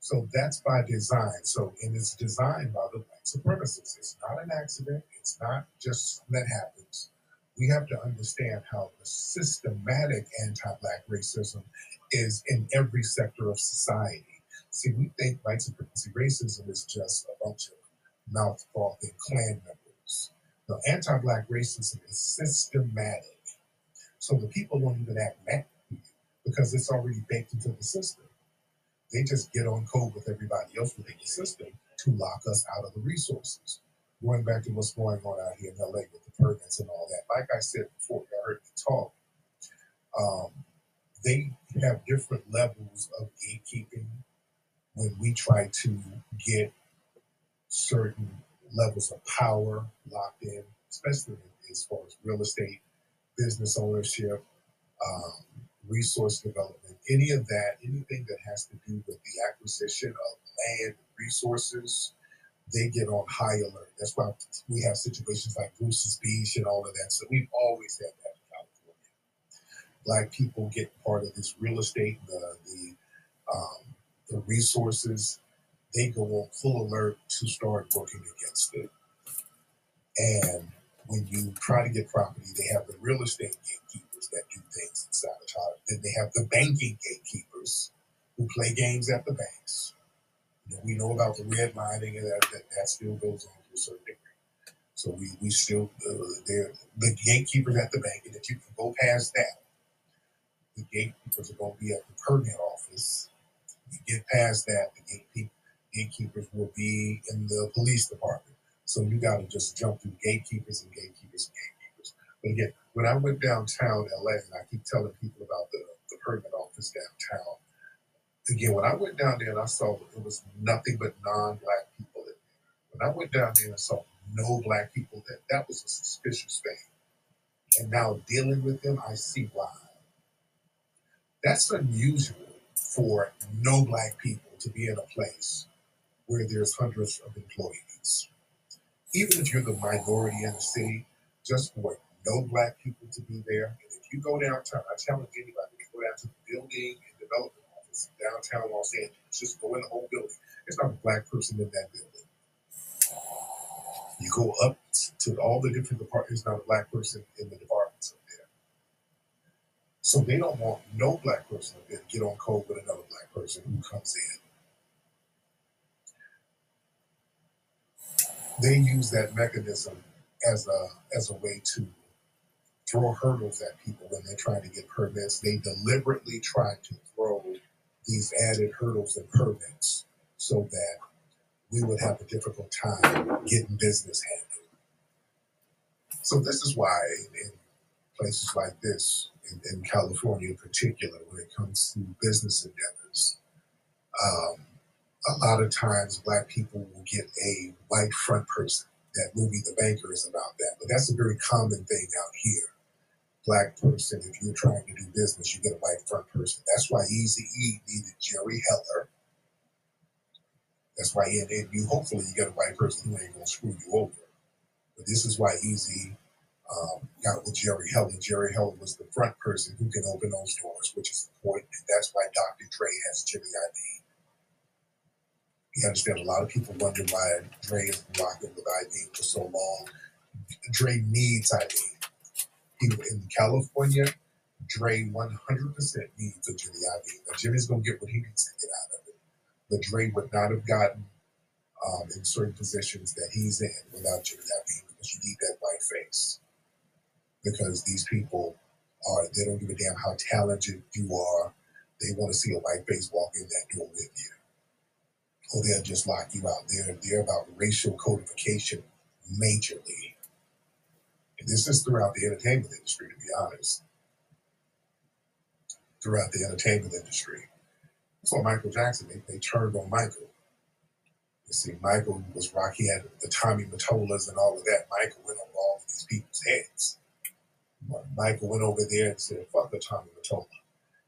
So that's by design. So, and it's designed by the white supremacists. It's not an accident. It's not just that happens. We have to understand how the systematic anti-black racism is in every sector of society. See, we think white supremacy racism is just a bunch of mouth frothing Klan members. No, anti-black racism is systematic. So the people don't even act mad because it's already baked into the system. They just get on code with everybody else within the system to lock us out of the resources. Going back to what's going on out here in LA with the permits and all that, like I said before, you heard me talk, um, they have different levels of gatekeeping when we try to get certain levels of power locked in, especially as far as real estate, business ownership, um, resource development, any of that, anything that has to do with the acquisition of land resources, they get on high alert. That's why we have situations like Bruce's Beach and all of that. So we've always had that in California. Black people get part of this real estate, the the um, the resources. They go on full alert to start working against it. And when you try to get property, they have the real estate gatekeepers that do things and sabotage. Then they have the banking gatekeepers who play games at the banks. You know, we know about the redlining and that, that that still goes on to a certain degree. So we we still uh, they're the gatekeepers at the bank, and if you can go past that, the gatekeepers are going to be at the permit office. You get past that, the gatekeep, gatekeepers will be in the police department. So you got to just jump through gatekeepers and gatekeepers and gatekeepers. But again, when I went downtown LA, and I keep telling people about the, the permit office downtown, again, when I went down there and I saw it was nothing but non-black people in there. When I went down there and I saw no black people, that that was a suspicious thing. And now dealing with them, I see why. That's unusual for no black people to be in a place where there's hundreds of employees. Even if you're the minority in the city, just for no black people to be there. And if you go downtown, I challenge anybody to go down to the building and development office downtown Los Angeles. Just go in the whole building. There's not a black person in that building. You go up to all the different departments, not a black person in the departments up there. So they don't want no black person up there to get on code with another black person who comes in. They use that mechanism as a as a way to throw hurdles at people when they're trying to get permits. They deliberately try to throw these added hurdles and permits so that we would have a difficult time getting business handled. So this is why in places like this, in, in California in particular, when it comes to business endeavors, um, a lot of times black people will get a white front person. That movie, The Banker, is about that. But that's a very common thing out here. Black person, if you're trying to do business, you get a white front person. That's why Easy E needed Jerry Heller that's why and, and you hopefully you get a white person who ain't gonna screw you over. But this is why Easy um, got with Jerry Heller. Jerry Heller was the front person who can open those doors, which is important. And that's why Dr. Dre has Jimmy Iovine. You understand a lot of people wonder why Dre has been rocking with Iovine for so long. Dre needs Iovine. In California, Dre 100% needs a Jimmy Iovine. Now, Jimmy's going to get what he needs to get out of it but Dre would not have gotten um, in certain positions that he's in without Jimmy Iovine because you need that white face. Because these people are, they don't give a damn how talented you are. They want to see a white face walk in that door with you. Or they'll just lock you out. They're, they're about racial codification majorly. And this is throughout the entertainment industry, to be honest. Throughout the entertainment industry. So Michael Jackson, they, they turned on Michael. You see, Michael was rock. He had the Tommy Mottolas and all of that. Michael went over all of these people's heads. Michael went over there and said, fuck the Tommy Mottola.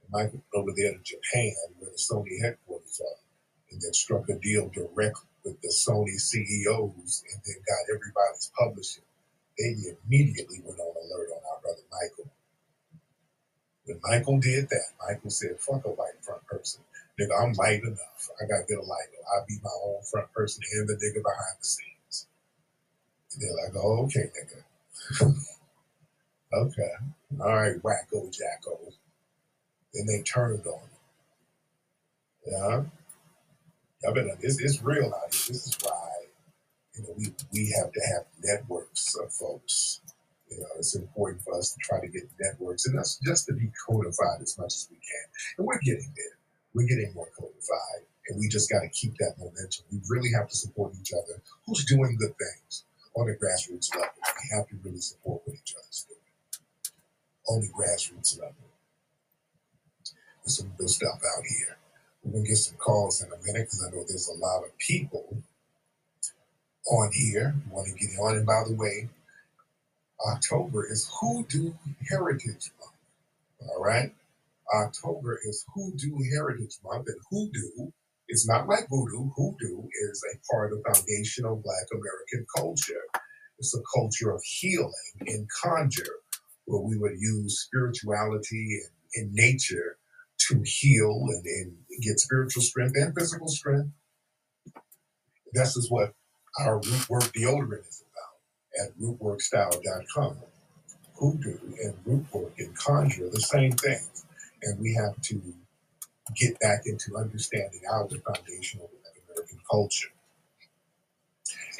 And Michael went over there to Japan, where the Sony headquarters are, and then struck a deal directly with the Sony CEOs and then got everybody's publishing. They immediately went on alert on our brother Michael. When Michael did that, Michael said, fuck a white front person. Nigga, I'm light enough. I got good light. I'll be my own front person and the nigga behind the scenes. And they're like, oh, okay, nigga. okay. All right, wacko jacko. Then they turned on him. Yeah. Y'all better, it's, it's real out here. This is why, you know, we, we have to have networks of folks. You know, it's important for us to try to get networks and that's just to be codified as much as we can. And we're getting there we're getting more codified, and we just got to keep that momentum. We really have to support each other. Who's doing good things on a grassroots level? We have to really support what each other's doing on the grassroots level. There's some good stuff out here. We're gonna get some calls in a minute because I know there's a lot of people on here want to get on. And by the way, October is Hoodoo Heritage Month. All right. October is Hoodoo Heritage Month, and hoodoo is not like voodoo. Hoodoo is a part of foundational Black American culture. It's a culture of healing and conjure, where we would use spirituality and, and nature to heal and, and get spiritual strength and physical strength. This is what our root work deodorant is about at rootworkstyle.com. Hoodoo and root work and conjure the same things and we have to get back into understanding our foundational American culture.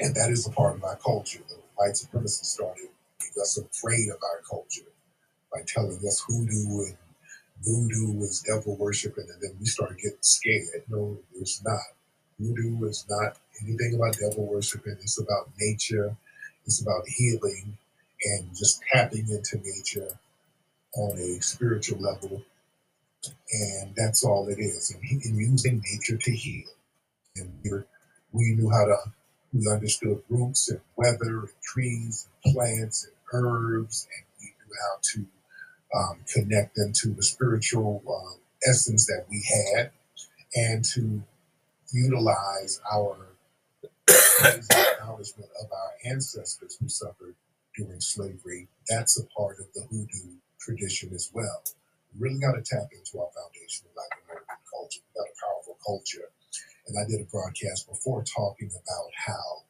And that is a part of our culture. The white supremacists started making us afraid of our culture by telling us hoodoo and voodoo was devil worshiping, and then we started getting scared. No, it's not. Voodoo is not anything about devil worshiping. It's about nature. It's about healing and just tapping into nature on a spiritual level and that's all it is. And, and using nature to heal. And we, we knew how to, we understood roots and weather and trees and plants and herbs, and we knew how to um, connect them to the spiritual um, essence that we had, and to utilize our acknowledgement of our ancestors who suffered during slavery. That's a part of the hoodoo tradition as well We really got to tap into our foundation of Black American culture. We got a powerful culture. And I did a broadcast before talking about how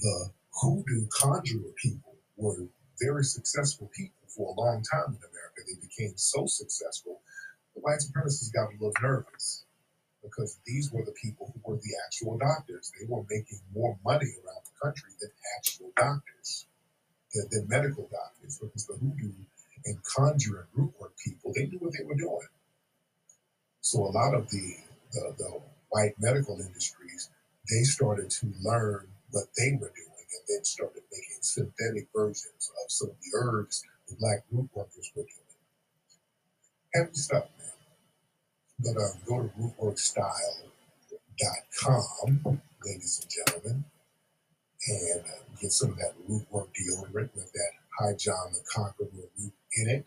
the hoodoo conjurer people were very successful people for a long time in America. They became so successful, the white supremacists got a little nervous because these were the people who were the actual doctors. They were making more money around the country than actual doctors, than, than medical doctors, because the hoodoo and conjuring root work people, they knew what they were doing. So a lot of the, the, the white medical industries, they started to learn what they were doing and then started making synthetic versions of some of the herbs the black root workers were doing. Heavy stuff, go to rootworkstyle.com, ladies and gentlemen, and uh, get some of that rootwork deodorant with that High John the Conqueror root in it.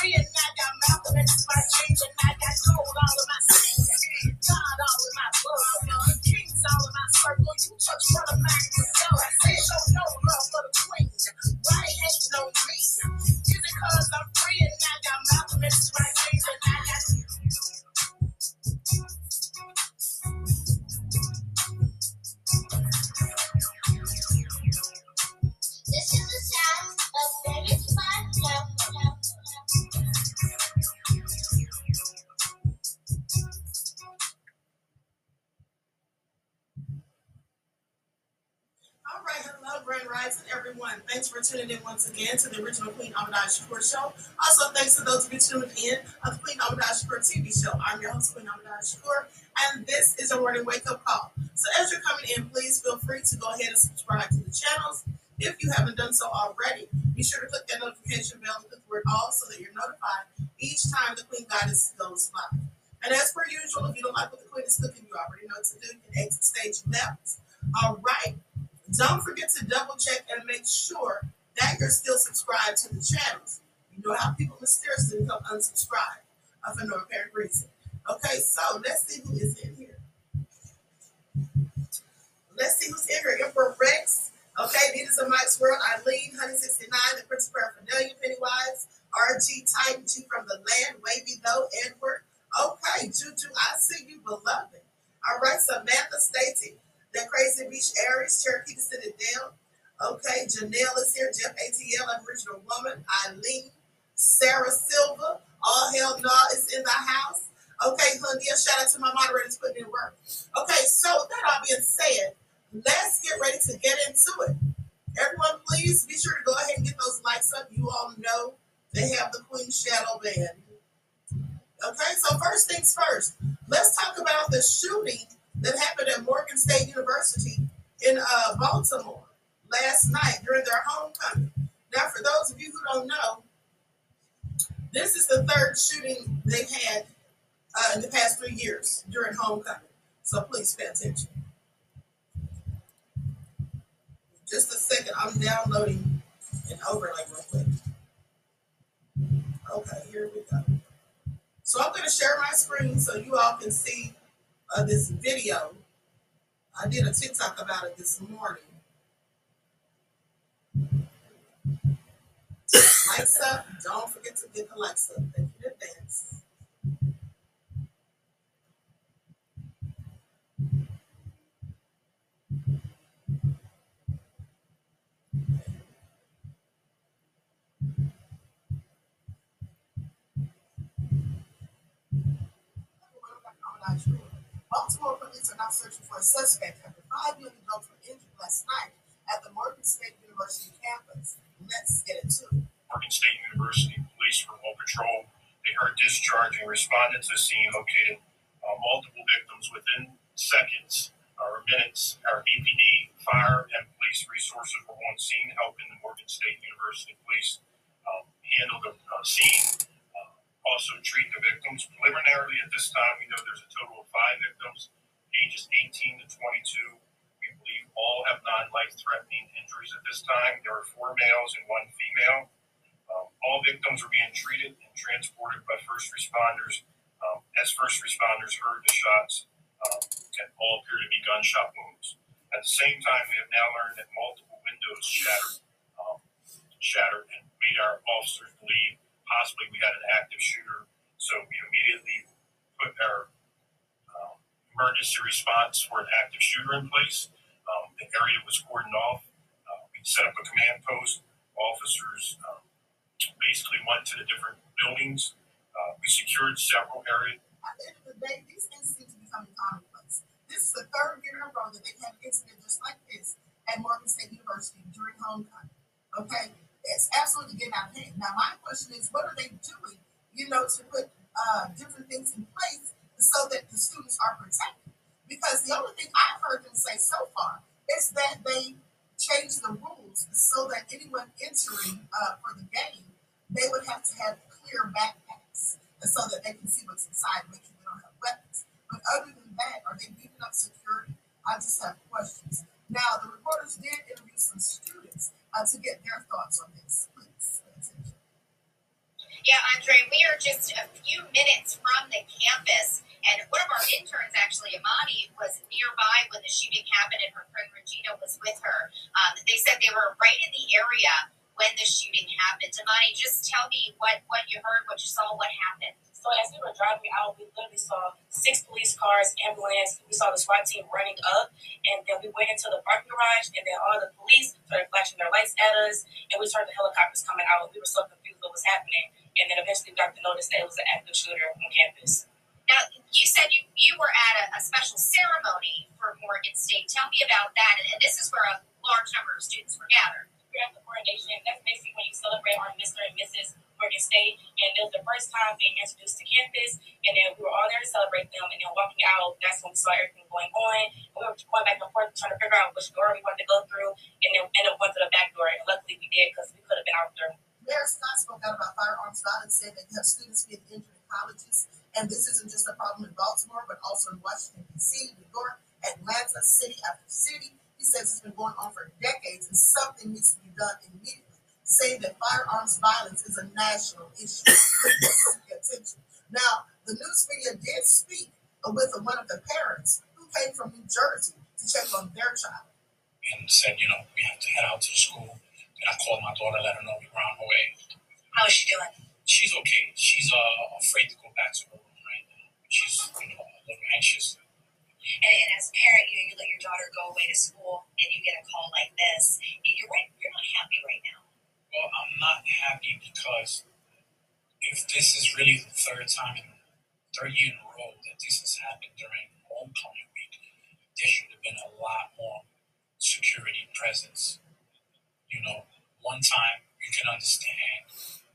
free and I got Malcolm in my genes and I got all my? God all my blood. All in my circle. You touch brother mine yourself. I said show no love for the queen. Why they hating on me? Is it cause I'm free and I got Malcolm in my genes everyone. Thanks for tuning in once again to the original Queen Ahmadiyyah Shakur Show. Also, thanks to those of you tuning in of the Queen Ahmadiyyah Shakur TV show. I'm your host, Queen Ahmadiyyah Shakur, and this is a morning wake up call. So, as you're coming in, please feel free to go ahead and subscribe to the channels. If you haven't done so already, be sure to click that notification bell and click the word all so that you're notified each time the Queen Goddess goes live. And as per usual, if you don't like what the Queen is cooking, you already know what to do. You can exit stage left. All right. Don't forget to double check and make sure that you're still subscribed to the channels. You know how people mysteriously become unsubscribed uh, for no apparent reason. Okay, so let's see who is in here. Let's see who's in here. Emperor Rex. Okay, Venus of Mike's World. Eileen, 169, the Prince of Paraphernalia, Pennywise, RG Titan, G from the land, Wavy Though, Edward. Okay, Juju, I see you, beloved. All right, Samantha Stacy, the Crazy Beach Aries, Cherokee Descended down. Okay, Janelle is here, Jeff ATL, Aboriginal Woman, Eileen, Sarah Silva, All Hell No is in the house. Okay, Hundia, shout out to my moderators putting in work. Okay, so that all being said, let's get ready to get into it. Everyone, please be sure to go ahead and get those likes up. You all know they have the Queen Shadow Band. Okay, so first things first, let's talk about the shooting that happened at Morgan State University in uh, Baltimore last night during their homecoming. Now, for those of you who don't know, this is the third shooting they've had uh, in the past three years during homecoming. So please pay attention. Just a second, I'm downloading an overlay real quick. Okay, here we go. So I'm going to share my screen so you all can see uh, this video. I did a TikTok about it this morning. Lights up. Don't forget to get the lights up. Thank you in advance. Baltimore police are now searching for a suspect after five young adults were injured last night at the Morgan State University campus. Let's get into it. Morgan State University Police Remote Patrol. They heard discharging, responded to the scene, located uh, multiple victims within seconds or minutes. Our BPD, fire, and police resources were on scene, helping the Morgan State University Police um, handle the uh, scene, also treat the victims. Preliminarily, at this time, we know there's a total of five victims, ages 18 to 22. We believe all have non-life-threatening injuries at this time. There are four males and one female. Um, all victims are being treated and transported by first responders. Um, as first responders heard the shots, um, and all appear to be gunshot wounds. At the same time, we have now learned that multiple windows shattered, um, shattered and made our officers believed possibly we had an active shooter. So we immediately put our um, emergency response for an active shooter in place. Um, the area was cordoned off. Uh, we set up a command post. Officers um, basically went to the different buildings. Uh, we secured several areas. At the end of the day, these incidents are becoming commonplace. This is the third year in a row that they've had an incident just like this at Morgan State University during homecoming. Okay, it's absolutely getting out of hand. Now, my question is, what are they doing? You know, to put uh, different things in place so that the students are protected. Because the only thing I've heard them say so far is that they changed the rules so that anyone entering uh, for the game, they would have to have clear backpacks so that they can see what's inside, make sure they don't have weapons. But other than that, are they beefing up security? I just have questions. Now, the reporters did interview some students uh, to get their thoughts on this. Yeah, Andre, we are just a few minutes from the campus, and one of our interns, actually, Amani, was nearby when the shooting happened, and her friend Regina was with her. Um, they said they were right in the area when the shooting happened. Amani, just tell me what, what you heard, what you saw, what happened. So as we were driving out, we literally saw six police cars, ambulance. We saw the SWAT team running up, and then we went into the parking garage, and then all the police started flashing their lights at us, and we saw the helicopters coming out. We were so confused what was happening, and then eventually we got to notice that it was an active shooter on campus. Now, you said you, you were at a, a special ceremony for Morgan State. Tell me about that. And, and this is where a large number of students were gathered. We're at the coronation. That's basically when you celebrate our Mr. and Mrs. Morgan State, and it was the first time being introduced to campus, and then we were all there to celebrate them, and then walking out, that's when we saw everything going on, and we were going back and forth trying to figure out which door we wanted to go through, and then ended up going to the back door, and luckily we did because we could have been out there. Mayor Scott spoke out about firearms violence, saying that you have students being injured in colleges, and this isn't just a problem in Baltimore, but also in Washington, D.C., New York, Atlanta, city after city. He says it's been going on for decades, and something needs to be done immediately. Saying that firearms violence is a national issue. Now, the news media did speak with one of the parents who came from New Jersey to check on their child. and said, you know, we have to head out to the school. And I called my daughter, let her know we were on our way. How is she doing? She's okay. She's uh, afraid to go back to her room right now. She's, you know, a little anxious. And, and as a parent, you, you let your daughter go away to school, and you get a call like this, and you're right, you're not happy right now. Well, I'm not happy because if this is really the third time in third year in a row that this has happened during homecoming week, there should have been a lot more security presence. You know, one time you can understand,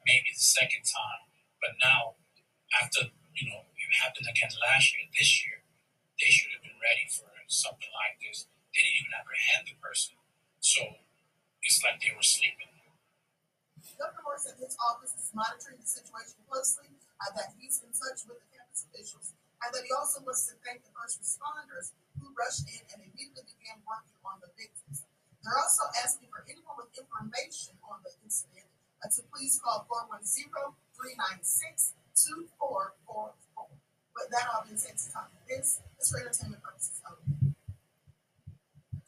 maybe the second time, but now after you know it happened again last year, this year, they should have been ready for something like this. They didn't even apprehend the person, so it's like they were sleeping. Governor Moore said his office is monitoring the situation closely, uh, that he's in touch with the campus officials, and that he also wants to thank the first responders who rushed in and immediately began working on the victims. They're also asking for anyone with information on the incident uh, to please call 410-396-2444. But that all being said, talk this is for entertainment purposes only.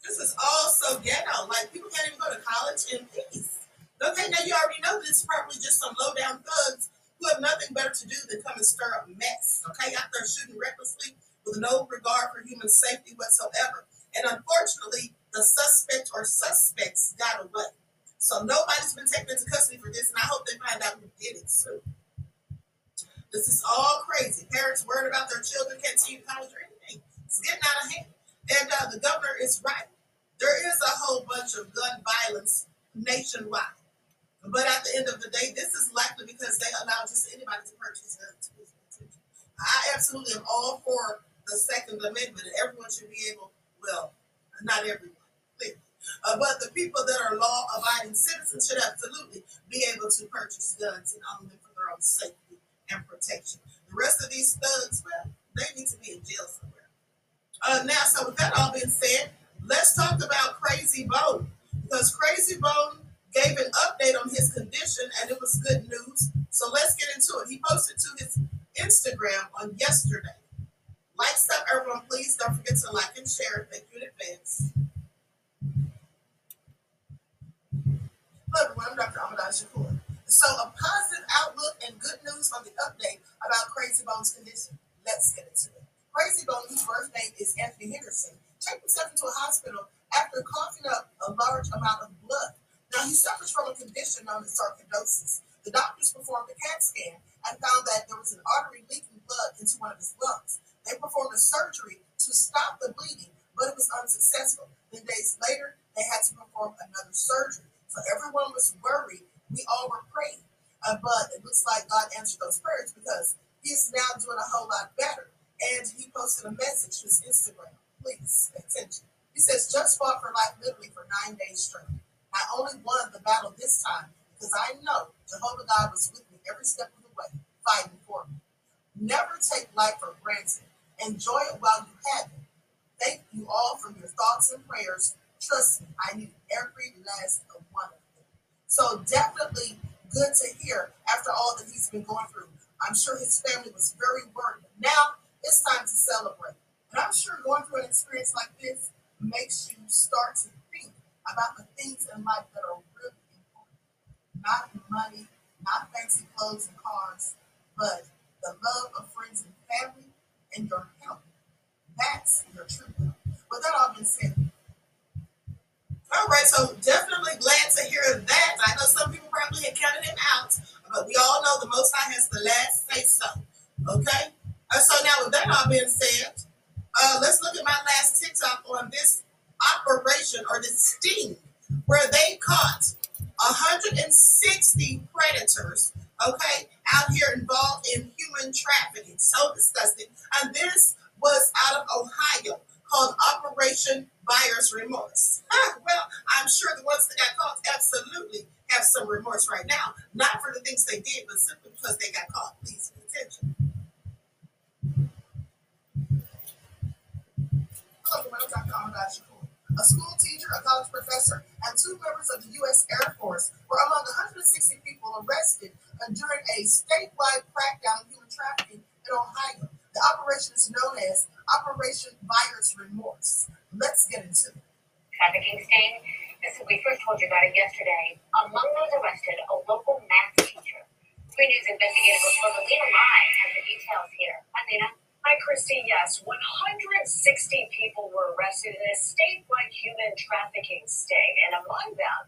This is all so ghetto. Like people can't even go to college in peace. Okay, now you already know this is probably just some low down thugs who have nothing better to do than come and stir up mess. Okay, out there shooting recklessly with no regard for human safety whatsoever. And unfortunately, the suspect or suspects got away. So nobody's been taken into custody for this, and I hope they find out who did it soon. This is all crazy. Parents worried about their children can't see college or anything. It's getting out of hand. And uh, the governor is right. There is a whole bunch of gun violence nationwide. But at the end of the day, this is likely because they allow just anybody to purchase. I absolutely am all for the Second Amendment, and everyone should be able, well, not everyone, uh, but the people that are law abiding citizens should absolutely be able to purchase guns and own them for their own safety and protection. The rest of these thugs, well, they need to be in jail somewhere. Uh, now, so with that all being said, let's talk about Krayzie Bone. Because Krayzie Bone gave an update on his condition and it was good news. So let's get into it. He posted to his Instagram on yesterday. Like stuff, everyone, please don't forget to like and share. Thank you in advance. Hello, everyone. I'm Dr. Amadon Shakur. So a positive outlook and good news on the update about Krayzie Bones' condition. Let's get into it. Krayzie Bone, whose birth name is Anthony Henderson, checked himself into a hospital after coughing up a large amount of blood. Now he suffers from a condition known as sarcoidosis. The doctors performed a CAT scan and found that there was an artery leaking blood into one of his lungs. They performed a surgery to stop the bleeding, but it was unsuccessful. Then days later, they had to perform another surgery. So everyone was worried. We all were praying. Uh, but it looks like God answered those prayers because he is now doing a whole lot better. And he posted a message to his Instagram. Please attention. He says, just fought for life literally for nine days straight. I only won the battle this time because I know Jehovah God was with me every step of the way, fighting for me. Never take life for granted. Enjoy it while you have it. Thank you all for your thoughts and prayers. Trust me, I need every last one of them. So definitely good to hear after all that he's been going through. I'm sure his family was very worried. Now it's time to celebrate. And I'm sure going through an experience like this makes you start to about the things in life that are really important. Not money, not fancy clothes and cars, but the love of friends and family and your health. That's your true wealth. With that all being said, all right, so definitely glad to hear that. I know some people probably had counted him out, but we all know the Most High has the last say so. Okay? Uh, so now, with that all being said, uh, let's look at my last TikTok on this operation or the sting where they caught 160 predators, okay, out here involved in human trafficking. So disgusting. And this was out of Ohio called Operation Buyer's Remorse. well, I'm sure the ones that got caught absolutely have some remorse right now. Not for the things they did, but simply because they got caught. Please pay attention. A school teacher, a college professor, and two members of the U.S. Air Force were among 160 people arrested during a statewide crackdown on human trafficking in Ohio. The operation is known as Operation Buyer's Remorse. Let's get into it. Trafficking sting. This is, we first told you about it yesterday. Among those arrested, a local math teacher. Three News investigative reporter Lynna Lai has the details here. Hi, Christy. Yes, 160 people were arrested in a statewide human trafficking sting, and among them,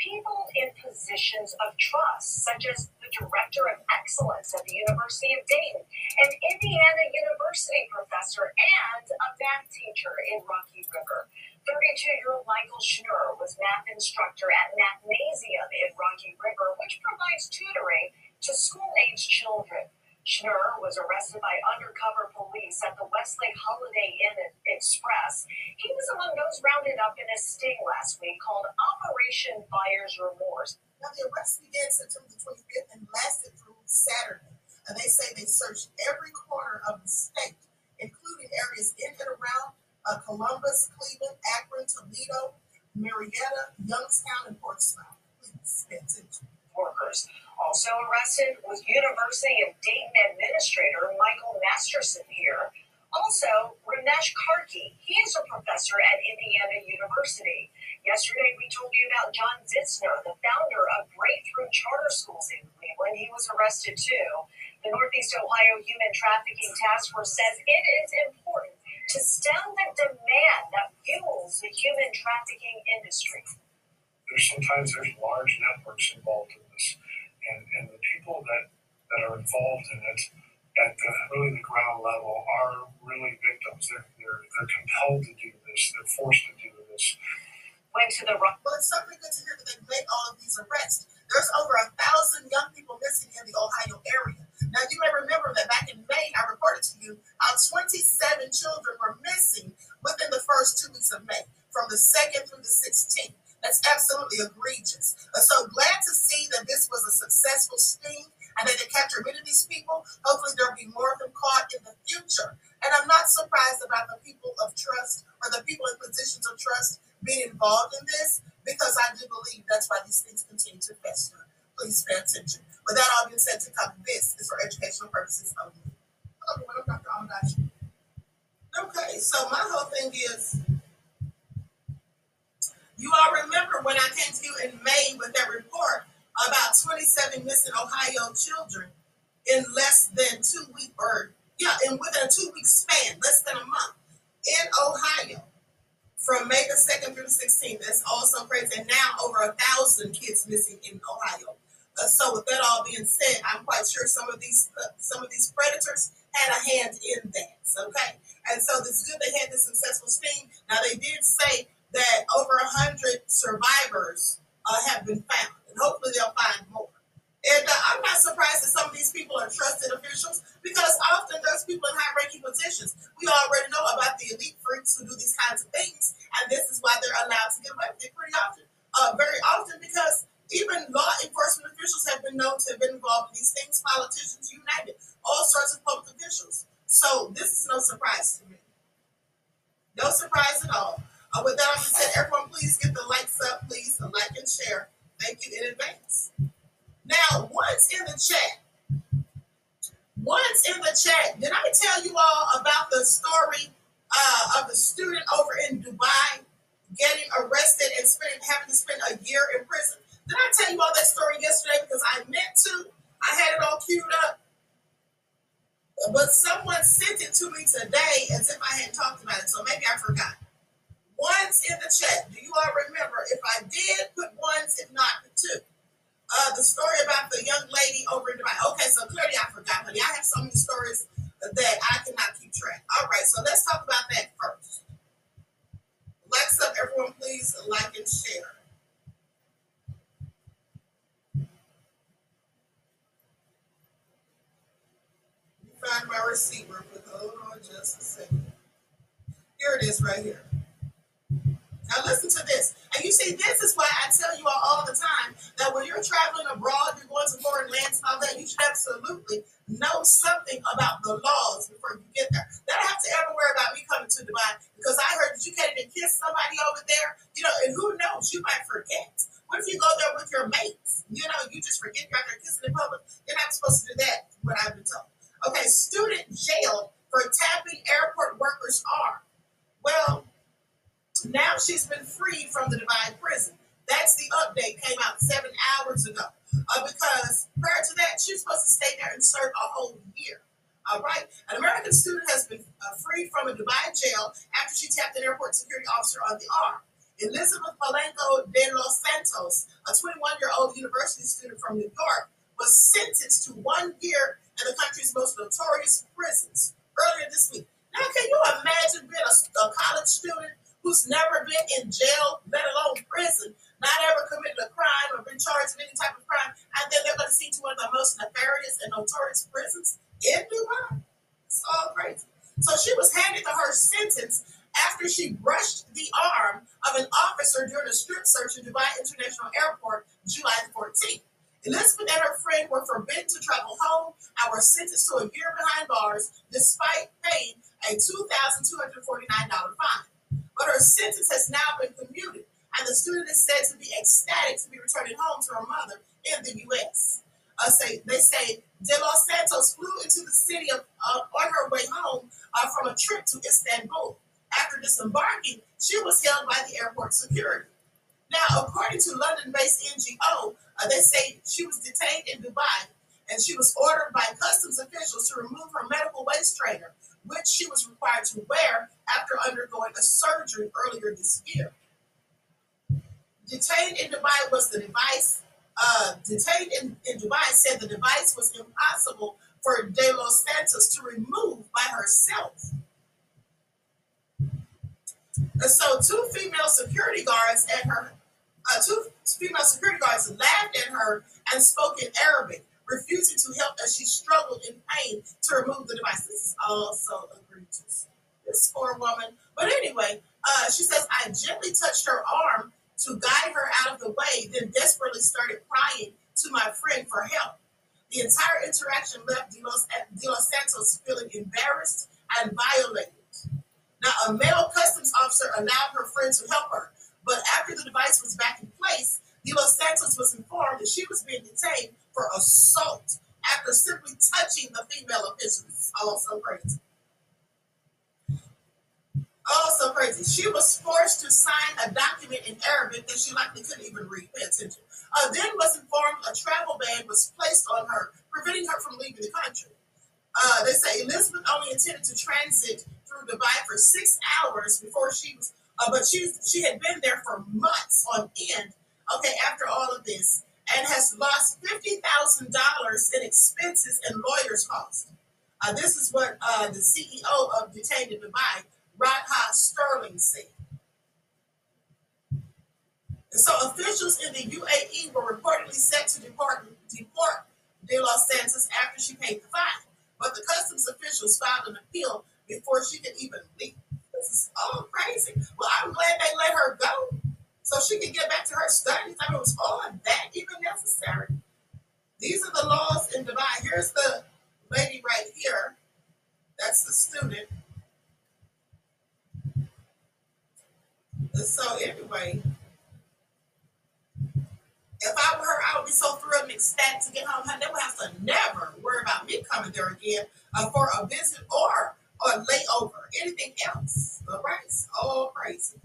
people in positions of trust, such as the Director of Excellence at the University of Dayton, an Indiana University professor, and a math teacher in Rocky River. 32-year-old Michael Schnur was math instructor at Mathnasium in Rocky River, which provides tutoring to school-aged children. Schnur was arrested by undercover police at the Westlake Holiday Inn Express. He was among those rounded up in a sting last week called Operation Buyer's Remorse. Now, the arrest began September the 25th and lasted through Saturday. And they say they searched every corner of the state, including areas in and around uh, Columbus, Cleveland, Akron, Toledo, Marietta, Youngstown, and Portsmouth. Please pay attention. Workers. Also arrested was University of Dayton administrator Michael Masterson here. Also, Ramesh Karki. He is a professor at Indiana University. Yesterday, we told you about John Zitzner, the founder of Breakthrough Charter Schools in Cleveland. He was arrested too. The Northeast Ohio Human Trafficking Task Force says it is important to stem the demand that fuels the human trafficking industry. There's sometimes there's large networks involved in and, and the people that, that are involved in it at the really the ground level are really victims. They're, they're, they're compelled to do this. They're forced to do this. Went to the rock. Well, it's certainly good to hear that they made all of these arrests. There's over a thousand young people missing in the Ohio area. Now, you may remember that back in May, I reported to you how 27 children were missing within the first two weeks of May, from the 2nd through the 16th. That's absolutely egregious. Uh, So glad to see that this was a successful sting and that they captured many of these people. Hopefully, there'll be more of them caught in the future. And I'm not surprised about the people of trust or the people in positions of trust being involved in this because I do believe that's why these things continue to fester. Please pay attention. With that all being said, to come, this is for educational purposes only. Okay, well, Dr. Amadachi. Okay, so my whole thing is you all remember when I came to you in May with that report about 27 missing Ohio children in less than two weeks, or yeah, in within a two week span, less than a month in Ohio from May the 2nd through the 16th. That's also crazy. And now over a thousand kids missing in Ohio. Uh, so with that all being said, I'm quite sure some of these uh, some of these predators had a hand in that. Okay, and so is good. They had this successful sting. Now they did say that over a hundred survivors uh, have been found, and hopefully they'll find more. And uh, I'm not surprised that some of these people are trusted officials because often there's people in high ranking positions. We already know about the elite freaks who do these kinds of things, and this is why they're allowed to get away with it pretty often. Uh, very often because even law enforcement officials have been known to have been involved in these things, politicians, it, all sorts of public officials. So this is no surprise to me. No surprise at all. Uh, with that being said, everyone, please get the likes up, please, like and share. Thank you in advance. Now, once in the chat, once in the chat, did I tell you all about the story uh, of the student over in Dubai getting arrested and spending, having to spend a year in prison? Did I tell you all that story yesterday? Because I meant to. I had it all queued up. But someone sent it to me today as if I hadn't talked about it, so maybe I forgot. Ones in the chat. Do you all remember? If I did, put ones. If not, put two uh, the story about the young lady over in Dubai. Okay, so clearly I forgot, honey. I have so many stories that I cannot keep track. All right, so let's talk about that first. Likes up, everyone, please like and share. Find my real quick. Hold on just a second. Here it is right here. Now listen to this. And you see, this is why I tell you all, all the time that when you're traveling abroad, you're going to foreign lands and all that, you should absolutely know something about the laws before you get there. They don't have to ever worry about me coming to Dubai because I heard that you can't even kiss somebody over there. You know, and who knows, you might forget. What if you go there with your mates? You know, you just forget you're out there kissing in public. You're not supposed to do that, what I've been told. Okay, student jailed for tapping airport workers' arm. Well, now she's been freed from the Dubai prison. That's the update came out seven hours ago. Uh, because prior to that, she was supposed to stay there and serve a whole year. All right. An American student has been uh, freed from a Dubai jail after she tapped an airport security officer on the arm. Elizabeth Polanco de los Santos, a 21 year old university student from New York, was sentenced to one year in the country's most notorious prisons earlier this week. Now, can you imagine being a, a college student who's never been in jail, let alone prison, not ever committed a crime or been charged with any type of crime, and then they're going to send to one of the most nefarious and notorious prisons in Dubai. It's all crazy. So she was handed to her sentence after she brushed the arm of an officer during a strip search in Dubai International Airport July 14th. Elizabeth and her friend were forbidden to travel home and were sentenced to a year behind bars despite paying a $2,249 fine but her sentence has now been commuted, and the student is said to be ecstatic to be returning home to her mother in the U.S. Uh, say, they say De Los Santos flew into the city of, uh, on her way home uh, from a trip to Istanbul. After disembarking, she was held by the airport security. Now, according to London-based NGO, uh, they say she was detained in Dubai and she was ordered by customs officials to remove her medical waist trainer which she was required to wear after undergoing a surgery earlier this year. Detained in Dubai was the device. Uh, detained in, in Dubai said the device was impossible for De Los Santos to remove by herself. And so, two female security guards at her, uh, two female security guards laughed at her and spoke in Arabic refusing to help as she struggled in pain to remove the device. This is also egregious. This poor woman. But anyway, uh, she says, I gently touched her arm to guide her out of the way, then desperately started crying to my friend for help. The entire interaction left De Los, De Los Santos feeling embarrassed and violated. Now, a male customs officer allowed her friend to help her, but after the device was back in place, De Santos was informed that she was being detained for assault after simply touching the female official. It's also crazy. Also crazy. She was forced to sign a document in Arabic that she likely couldn't even read. Pay attention. Uh, then was informed a travel ban was placed on her, preventing her from leaving the country. Uh, they say Elizabeth only intended to transit through Dubai for six hours before she was, uh, but she she had been there for months on end. Okay, after all of this, and has lost fifty thousand dollars in expenses and lawyers' costs. Uh, this is what uh, the CEO of Detained in Dubai, Radha Stirling, said. So officials in the UAE were reportedly set to depart, deport De Los Santos after she paid the fine. But the customs officials filed an appeal before she could even leave. This is all crazy. Well, I'm glad they let her go so she can get back to her studies. I mean, was all that even necessary? These are the laws in Dubai. Here's the lady right here. That's the student. And so anyway, if I were her, I would be so thrilled and ecstatic to get home. They would have to never worry about me coming there again uh, for a visit or a layover, anything else. All right, all crazy.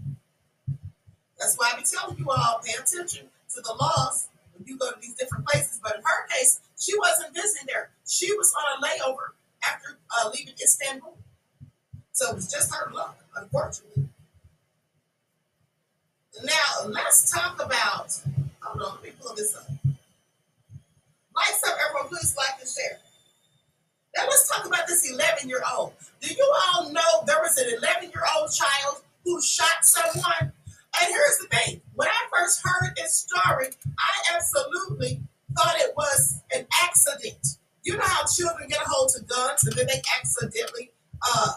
That's why I be telling you all, pay attention to the laws when you go to these different places. But in her case, she wasn't visiting there. She was on a layover after uh, leaving Istanbul. So it was just her luck, unfortunately. Now, let's talk about, hold on, let me pull this up. Like some, everyone, please like and share. Now, let's talk about this 11 year old. Do you all know there was an 11 year old child who shot someone? And here's the thing when I first heard this story, I absolutely thought it was an accident. You know how children get a hold of guns and then they accidentally uh,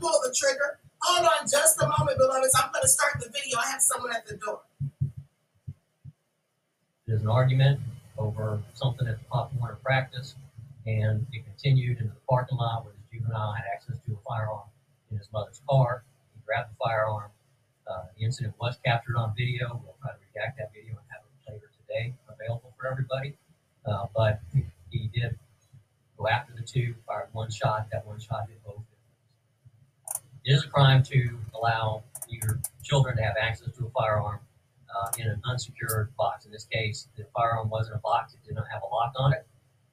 pull the trigger? Hold on just a moment, beloveds. I'm going to start the video. I have someone at the door. There's an argument over something at the Pop Warner practice, and it continued into the parking lot where the juvenile had access to a firearm in his mother's car. He grabbed the firearm. The incident was captured on video. We'll try to redact that video and have it later today available for everybody. Uh, but he, he did go after the two, fired one shot. That one shot hit both victims. It is a crime to allow your children to have access to a firearm uh, in an unsecured box. In this case, the firearm wasn't a box; it did not have a lock on it,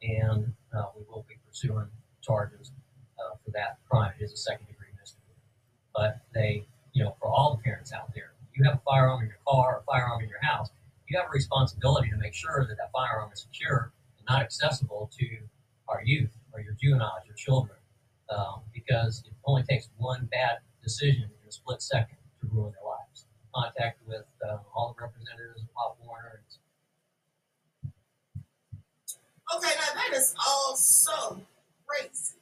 and uh, we will be pursuing charges uh, for that crime. It is a second-degree misdemeanor. But they, you know, for all the parents out there, you have a firearm in your car, a firearm in your house. You have a responsibility to make sure that that firearm is secure and not accessible to our youth or your juveniles, your children, um, because it only takes one bad decision in a split second to ruin their lives. Contact with uh, all the representatives of Pop Warner. Okay, now that is all so crazy.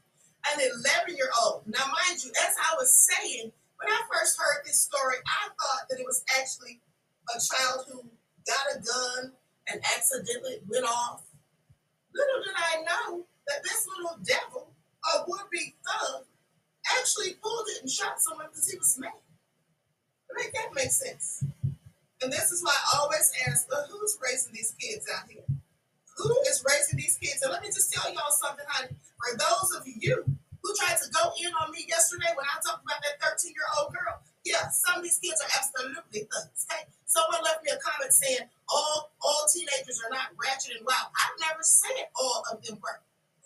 An 11 year old. Now, mind you, as I was saying, when I first heard this story, I thought that it was actually a child who got a gun and accidentally went off. Little did I know that this little devil, a would be thug, actually pulled it and shot someone because he was mad. Make that make sense? And this is why I always ask, who's raising these kids out here? Who is raising these kids? And let me just tell y'all something, honey. For those of you who tried to go in on me yesterday when I talked about that 13 year old girl, yeah, some of these kids are absolutely thugs. Okay? Someone left me a comment saying all all teenagers are not ratchet and wild. I never said all of them were.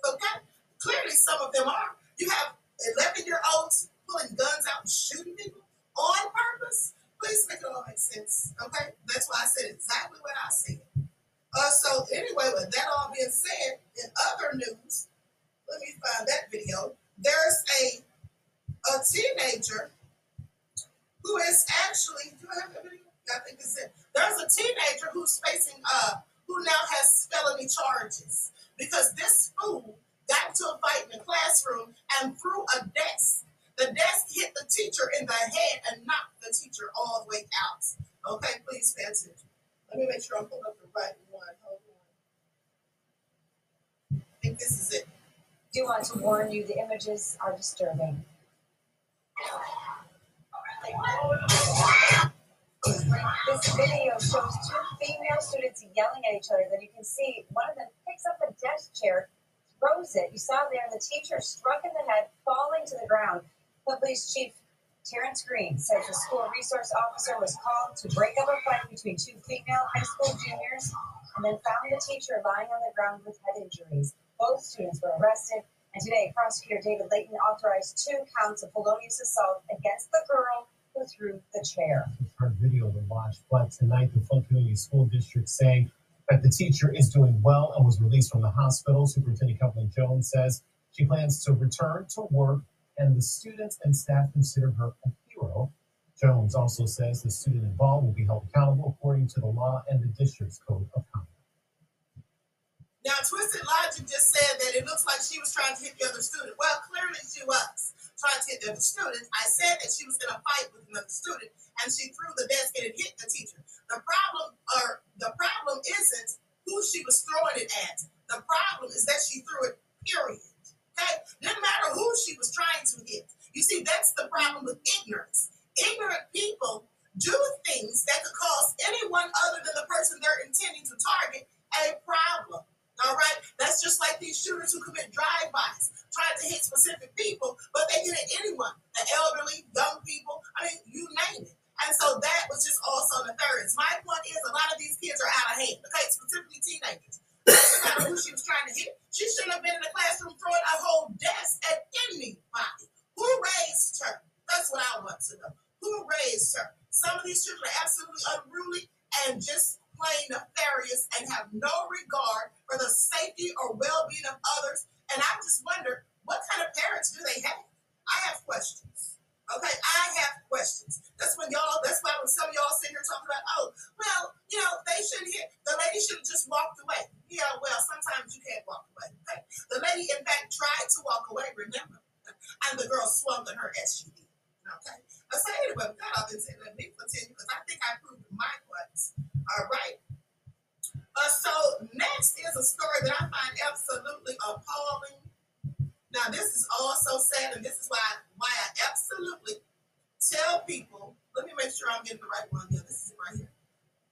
Okay? Clearly, some of them are. You have 11 year olds pulling guns out and shooting people on purpose. Please make it all make sense. Okay? That's why I said exactly what I said. Uh, so, anyway, with that all being said, in other news, let me find that video. There's a a teenager who is actually, do I have that? I think it's it. There's a teenager who's facing, uh, who now has felony charges because this fool got into a fight in the classroom and threw a desk. The desk hit the teacher in the head and knocked the teacher all the way out. Okay, please pay attention. Let me make sure I'm pulling up the right one. Hold on. I think this is it. Do want to warn you the images are disturbing. This video shows two female students yelling at each other. Then you can see one of them picks up a desk chair, throws it. You saw there the teacher struck in the head, falling to the ground. Police Chief Terrence Green says the school resource officer was called to break up a fight between two female high school juniors and then found the teacher lying on the ground with head injuries. Both students were arrested, and today prosecutor David Layton authorized two counts of felonious assault against the girl who threw the chair. Heard video to watch, but tonight the Flint Community School District saying that the teacher is doing well and was released from the hospital. Superintendent Kevin Jones says she plans to return to work, and the students and staff consider her a hero. Jones also says the student involved will be held accountable according to the law and the district's code of conduct. Logic just said that it looks like she was trying to hit the other student. Well, clearly she was trying to hit the other student. I said that she was in a fight with another student, and she threw the desk and it hit the teacher. The problem, or the problem, isn't who she was throwing it at. The problem is that she threw it. Period. Okay, didn't matter who she was trying to hit. You see, that's the problem with ignorance. Ignorant people do things that could cause anyone other than the person they're intending to target a problem. All right, that's just like these shooters who commit drive-bys, trying to hit specific people, but they hit anyone, the elderly, young people. I mean, you name it. And so that was just also nefarious. My point is, a lot of these kids are out of hand. Okay, specifically teenagers. Doesn't matter who she was trying to hit. She shouldn't have been in the classroom throwing a whole desk at anybody. Who raised her? That's what I want to know. Who raised her? Some of these children are absolutely unruly and just plain nefarious and have no regard for the safety or well-being of others. And I just wonder, what kind of parents do they have? I have questions. Okay, I have questions. That's when y'all, that's why when some of y'all sit here talking about, oh, well, you know, they shouldn't hit, the lady should have just walked away. Yeah, well, sometimes you can't walk away. Okay? The lady, in fact, tried to walk away, remember? And the girl swung on her SUV. Okay? I say anyway, that, I've been saying, let me continue because I think I proved my points. All right. Uh, so next is a story that I find absolutely appalling. Now, this is also sad, and this is why why I absolutely tell people. Let me make sure I'm getting the right one. Yeah, this is right here.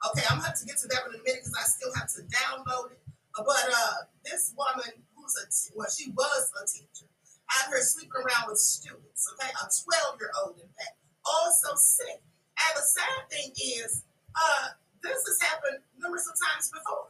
Okay, I'm gonna have to get to that one in a minute because I still have to download it. Uh, But uh, this woman, who's a t- well, she was a teacher, had her sleeping around with students. Okay, a 12 year old, in fact, also sick. And the sad thing is, uh, this has happened numerous of times before.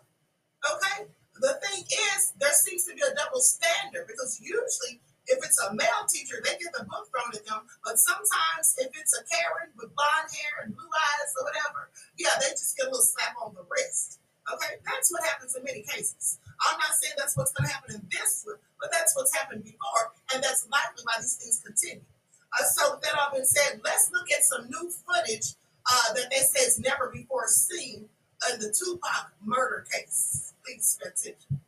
Okay? The thing is, there seems to be a double standard because usually, if it's a male teacher, they get the book thrown at them. But sometimes, if it's a Karen with blonde hair and blue eyes or whatever, yeah, they just get a little slap on the wrist. Okay? That's what happens in many cases. I'm not saying that's what's going to happen in this one, but that's what's happened before, and that's likely why these things continue. Uh, so, that all been said, let's look at some new footage uh, that they say is never before seen in the Tupac murder case. Please pay attention.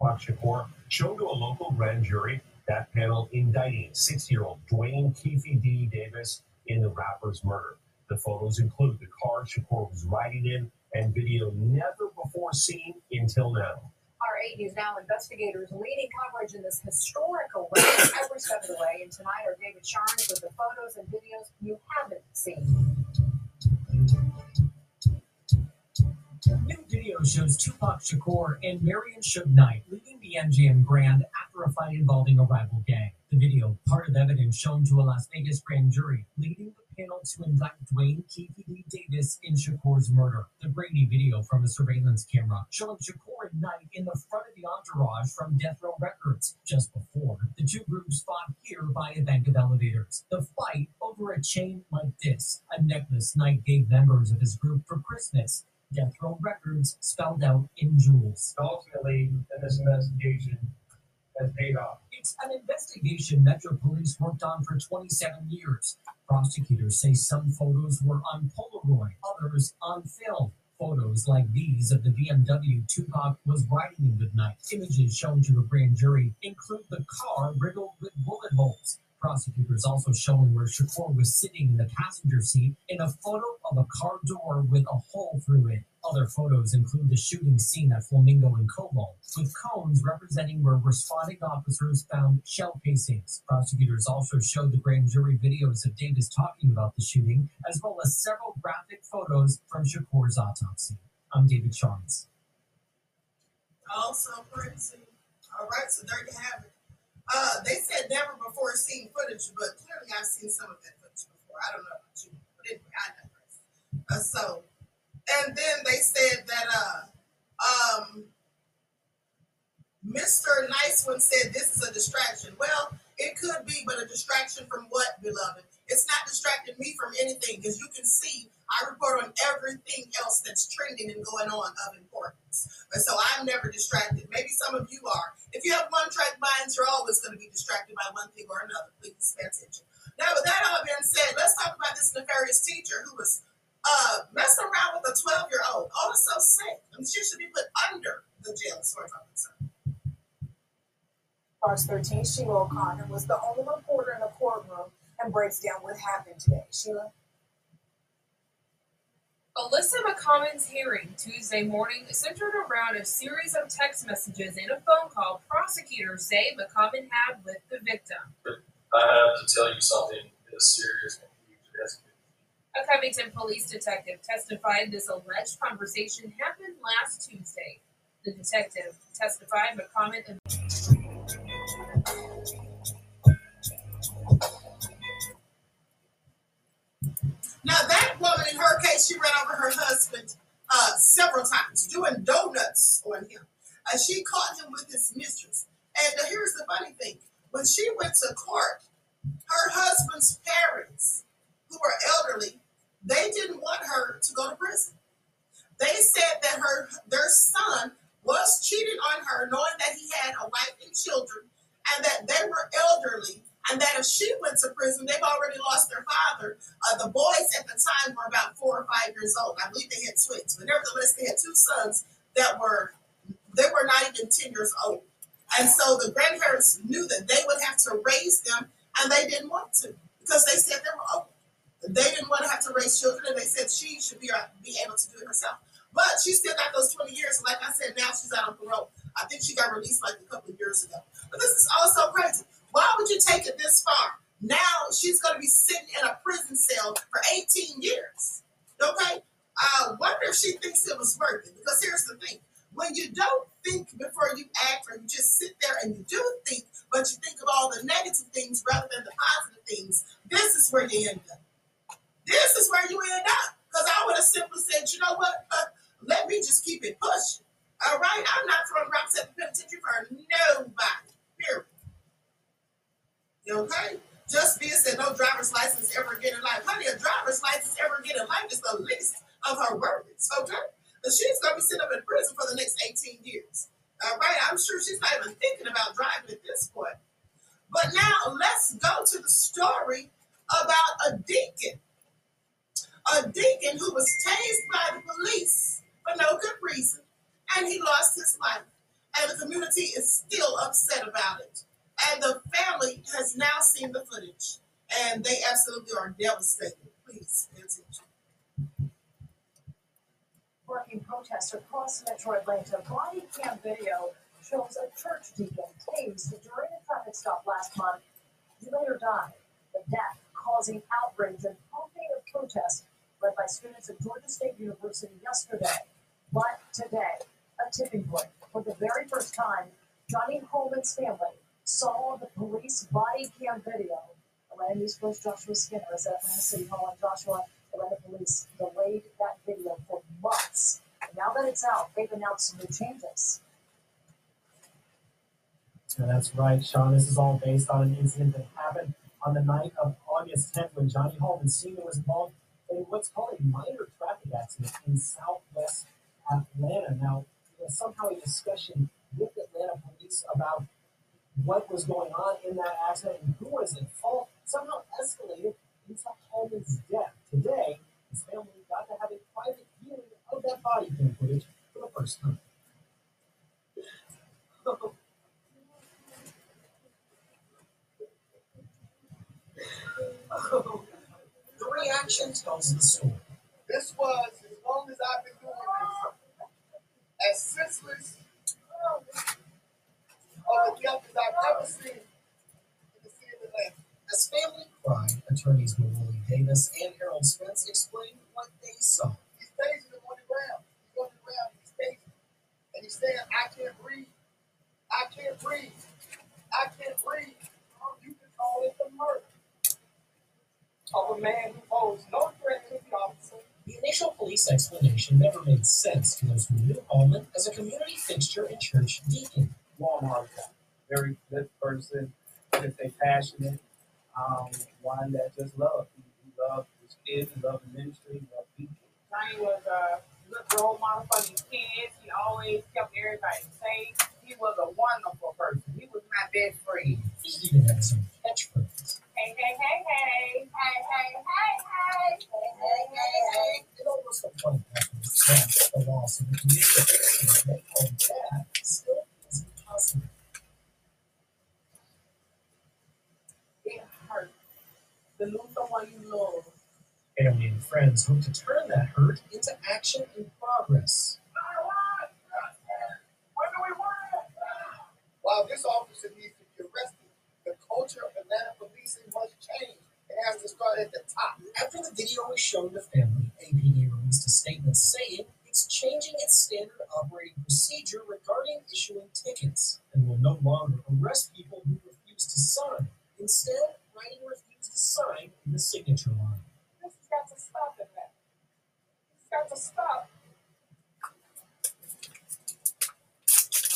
Tupac Shakur shown to a local grand jury. That panel indicting 60-year-old Duane Keefe D. Davis in the rapper's murder. The photos include the car Shakur was riding in and video never before seen until now. Our 8 News Now investigators leading coverage in this historical arrest every step of the way. And tonight are David Charns with the photos and videos you haven't seen. New video shows Tupac Shakur and Marion Suge Knight leaving the MGM Grand after a fight involving a rival gang. The video, part of evidence shown to a Las Vegas grand jury, leading the panel to indict Duane Keefe. Davis in Shakur's murder. The grainy video from a surveillance camera showing Shakur and Knight in the front of the entourage from Death Row Records. Just before, the two groups fought here by a bank of elevators. The fight over a chain like this, a necklace Knight gave members of his group for Christmas. Death Row Records spelled out in jewels. Ultimately, this investigation has paid off. It's an investigation Metro Police worked on for 27 years. Prosecutors say some photos were on Polaroid, others on film. Photos like these of the BMW Tupac was riding in with Knight. Images shown to a grand jury include the car riddled with bullet holes. Prosecutors also showing where Shakur was sitting in the passenger seat in a photo of a car door with a hole through it. Other photos include the shooting scene at Flamingo and Koval, with cones representing where responding officers found shell casings. Prosecutors also showed the grand jury videos of Davis talking about the shooting, as well as several graphic photos from Shakur's autopsy. I'm David Charns. Also crazy. All right, so there you have it. Uh, they said never before seen footage, but clearly I've seen some of that footage before. I don't know about you, but anyway, I digress. Uh, so And then they said that uh um Mr. Nice One said this is a distraction. Well, it could be, but a distraction from what, beloved? It's not distracting me from anything, because you can see I report on everything else that's trending and going on of importance. And so I'm never distracted. Maybe some of you are. If you have one track minds, you're always going to be distracted by one thing or another. Please pay attention. Now, with that all being said, let's talk about this nefarious teacher who was uh, messing around with a 12 year old. Oh, it's so sick. I mean, she should be put under the jail, as far as I'm concerned. Fox 13, Sheila O'Connor was the only reporter in the courtroom and breaks down what happened today. Sheila? Alyssa McCommon's hearing Tuesday morning centered around a series of text messages and a phone call prosecutors say McCommon had with the victim. I have to tell you something as serious and huge as A Covington police detective testified this alleged conversation happened last Tuesday. The detective testified McCommon Now, that woman, in her case, she ran over her husband uh, several times, doing donuts on him. Uh, she caught him with his mistress. And uh, here's the funny thing when she went to court, her husband's parents, who were elderly, they didn't want her to go to prison. They said that her their son was cheating on her, knowing that he had a wife and children, and that they were elderly, and that if she went to prison, they've already lost their father. Uh, the boys at the time were about four or five years old. I believe they had twins, but nevertheless, they had two sons that were they were not even ten years old, and so the grandparents knew that they would have to raise them, and they didn't want to because they said they were old. They didn't want to have to raise children, and they said she should be uh, be able to do it herself. But she still got those 20 years. Like I said, now she's out on parole. I think she got released like a couple of years ago. But this is also crazy. Why would you take it this far? Now she's going to be sitting in a prison cell for 18 years. Okay? I wonder if she thinks it was worth it. Because here's the thing when you don't think before you act, or you just sit there and you do think, but you think of all the negative things rather than the positive things, this is where you end up. This is where you end up. Because I would have simply said, you know what? Uh, let me just keep it pushing. All right? I'm not throwing rocks at the penitentiary for nobody. Period. Okay? Just be said no driver's license ever again in life. Honey, a driver's license ever again in life is the least of her worries. Okay? But she's gonna be sitting up in prison for the next 18 years. All right, I'm sure she's not even thinking about driving at this point. But now let's go to the story about a deacon. A deacon who was tased by the police for no good reason, and he lost his life. And the community is still upset about it. And the family has now seen the footage, and they absolutely are devastated. Please pay attention. Working protests across Metro Atlanta. Body cam video shows a church deacon tased during a traffic stop last month. He later died. The death causing outrage and pumping of protests led by students at Georgia State University yesterday. But today, a tipping point. For the very first time, Johnny Hollman's family saw the police body cam video. Atlanta News Post Joshua Skinner is at Atlanta City Hall, and Joshua, Atlanta Police delayed that video for months. And now that it's out, they've announced some new changes. And that's right, Sean. This is all based on an incident that happened on the night of August 10th when Johnny Hollman Sr. was involved in what's called a minor traffic accident in southwest Atlanta. Now, somehow a discussion with Atlanta police about what was going on in that accident and who was at fault somehow escalated into Hollman's death. Today, his family got to have a private viewing of that body cam footage for the first time. The reaction tells the story. This was, as long as I've been doing this, as senseless a as I've ever seen in the city of Atlanta. As family cried, attorneys Mawuli Davis and Harold Spence explained what they saw. He's tasing him on the ground. He's on the ground. He's tasing. And he's saying, I can't breathe. I can't breathe. I can't breathe. You can call it the murder of a man who posed no threat to the officer. The initial police police explanation never made sense to those who knew Hollman as a community fixture and church deacon. Walmart guy. Very good person, just a passionate, um, one that just loved. He, he loved his kids, he loved the ministry, he loved people. Johnny was a good role model for his kids. He always kept everybody safe. He was a wonderful person. He was my best friend. He even had some catchphrases. Hey, hey, hey, hey. Hey, hey, hey, hey. Hey, hey, hey, hey. It almost looked funny after the the loss of the community fixture that home that still isn't possible. It hurt to lose someone you love. Family and friends hope to turn that hurt into action and progress. While this officer needs to be arrested, the culture of Atlanta policing must change. It has to start at the top. After the video was shown to family, APD released a statement saying it's changing its standard operating procedure regarding issuing tickets and will no longer arrest people who refuse to sign. Instead, writing refuse to sign the signature line. This has got to stop at that. It's got to stop.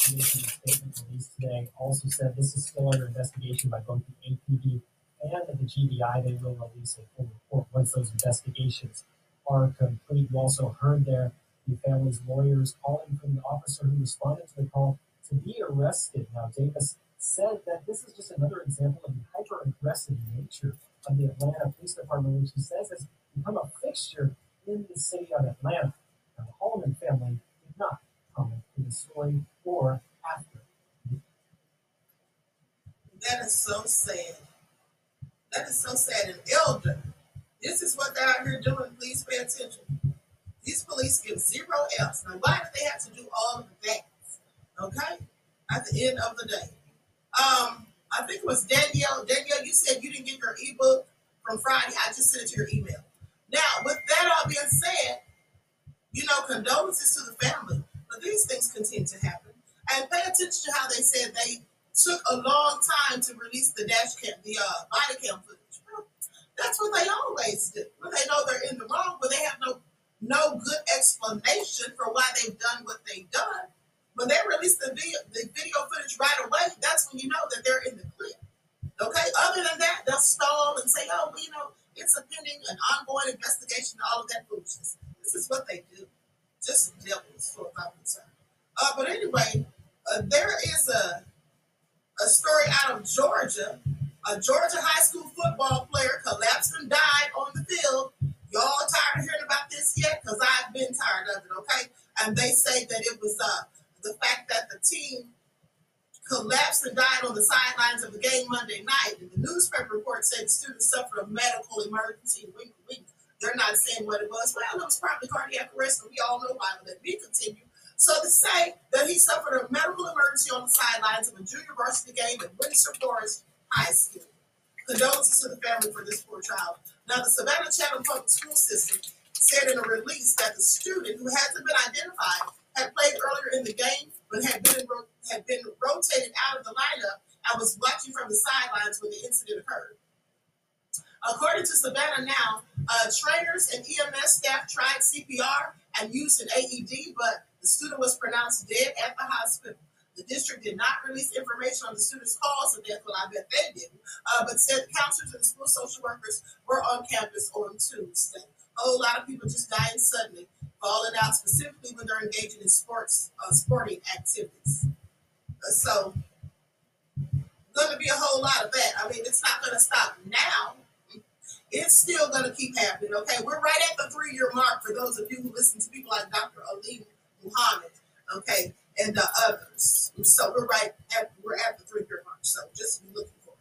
The statement released today also said this is still under investigation by both the APD and the GBI. They will release a full report once those investigations are complete. You also heard there the family's lawyers calling for the officer who responded to the call to be arrested. Now, Davis said that this is just another example of the hyper aggressive nature of the Atlanta Police Department, which he says has become a fixture in the city of Atlanta. Now, the Holloman family did not comment on the story or after. That is so sad. That is so sad. An elder. This is what they're out here doing. Please pay attention. These police give zero F's. Now, why do they have to do all of that? Okay? At the end of the day. Um, I think it was Danielle. Danielle, you said you didn't get your ebook from Friday. I just sent it to your email. Now, with that all being said, you know, condolences to the family. But these things continue to happen. And pay attention to how they said they took a long time to release the dash cam, the uh, body cam footage. That's what they always do. When they know they're in the wrong, but they have no no good explanation for why they've done what they've done. When they release the video, the video footage right away, that's when you know that they're in the clip. Okay. Other than that, they'll stall and say, "Oh, well, you know, it's a pending an ongoing investigation." All of that foolishness. This is what they do. Just devils, for my concern. Uh, but anyway, uh, there is a a story out of Georgia. A Georgia high school football player collapsed and died on the field. Y'all tired of hearing about this yet? Because I've been tired of it, okay? And they say that it was uh, the fact that the team collapsed and died on the sidelines of the game Monday night. And the newspaper report said students suffered a medical emergency. They're not saying what it was. Well, it was probably cardiac arrest, and we all know why. Let me continue. So to say that he suffered a medical emergency on the sidelines of a junior varsity game at Windsor Forest High School. Condolences to the family for this poor child. Now, the Savannah Chatham Public School System said in a release that the student, who hasn't been identified, had played earlier in the game, but had been had been rotated out of the lineup I was watching from the sidelines when the incident occurred. According to Savannah Now, uh, trainers and EMS staff tried CPR and used an AED, but the student was pronounced dead at the hospital. The district did not release information on the student's cause of death, well, I bet they didn't, uh, but said counselors and school social workers were on campus on Tuesday. A whole lot of people just dying suddenly, falling out, specifically when they're engaging in sports, uh, sporting activities. Uh, so, going to be a whole lot of that. I mean, it's not going to stop now. It's still going to keep happening. Okay, we're right at the three-year mark for those of you who listen to people like Dr. Ali Muhammad. Okay, and the others. So we're right at we're at the three-year mark. So just be looking for it.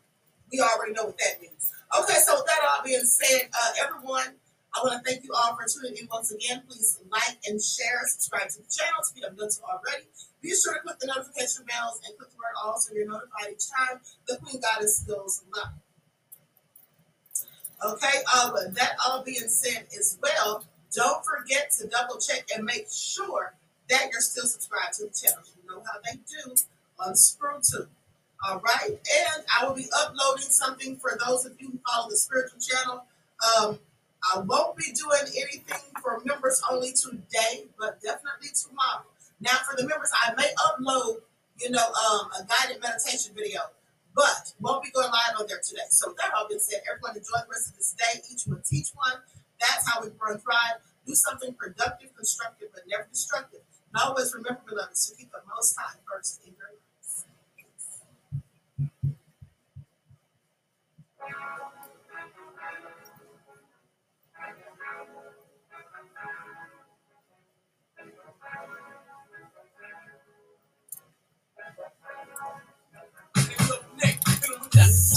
We already know what that means. Okay, so with that all being said, uh, everyone, I want to thank you all for tuning in once again. Please like and share, subscribe to the channel if you haven't done so already. Be sure to click the notification bells and click the word all so you're notified each time the Queen Goddess goes live. Okay, uh, with that all being said as well, don't forget to double check and make sure that you're still subscribed to the channel. You know how they do on ScrewTube. All right, and I will be uploading something for those of you who follow the spiritual channel. Um, I won't be doing anything for members only today, but definitely tomorrow. Now, for the members, I may upload, you know, um, a guided meditation video, but won't be going live on there today. So, that all being said, everyone enjoy the rest of this day. Each one teach one. That's how we grow and thrive. Do something productive, constructive, but never destructive. And always remember, beloved, to keep the most high first in your lives.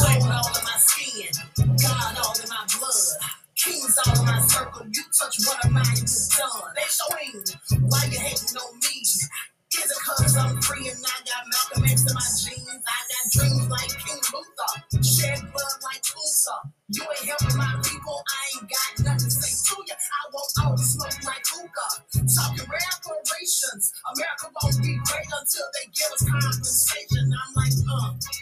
Gold all in my skin, God all in my blood. Kings all in my circle. You touch one of mine, it's done. They showing why you hating on me. Is it cause I'm free and I got Malcolm X in my genes? I got dreams like King Luther, shed blood like Tulsa. You ain't helping my people, I ain't got nothing to say to you. I all the smoke like hookah. Talking reparations. America won't be great until they give us compensation. I'm like, uh.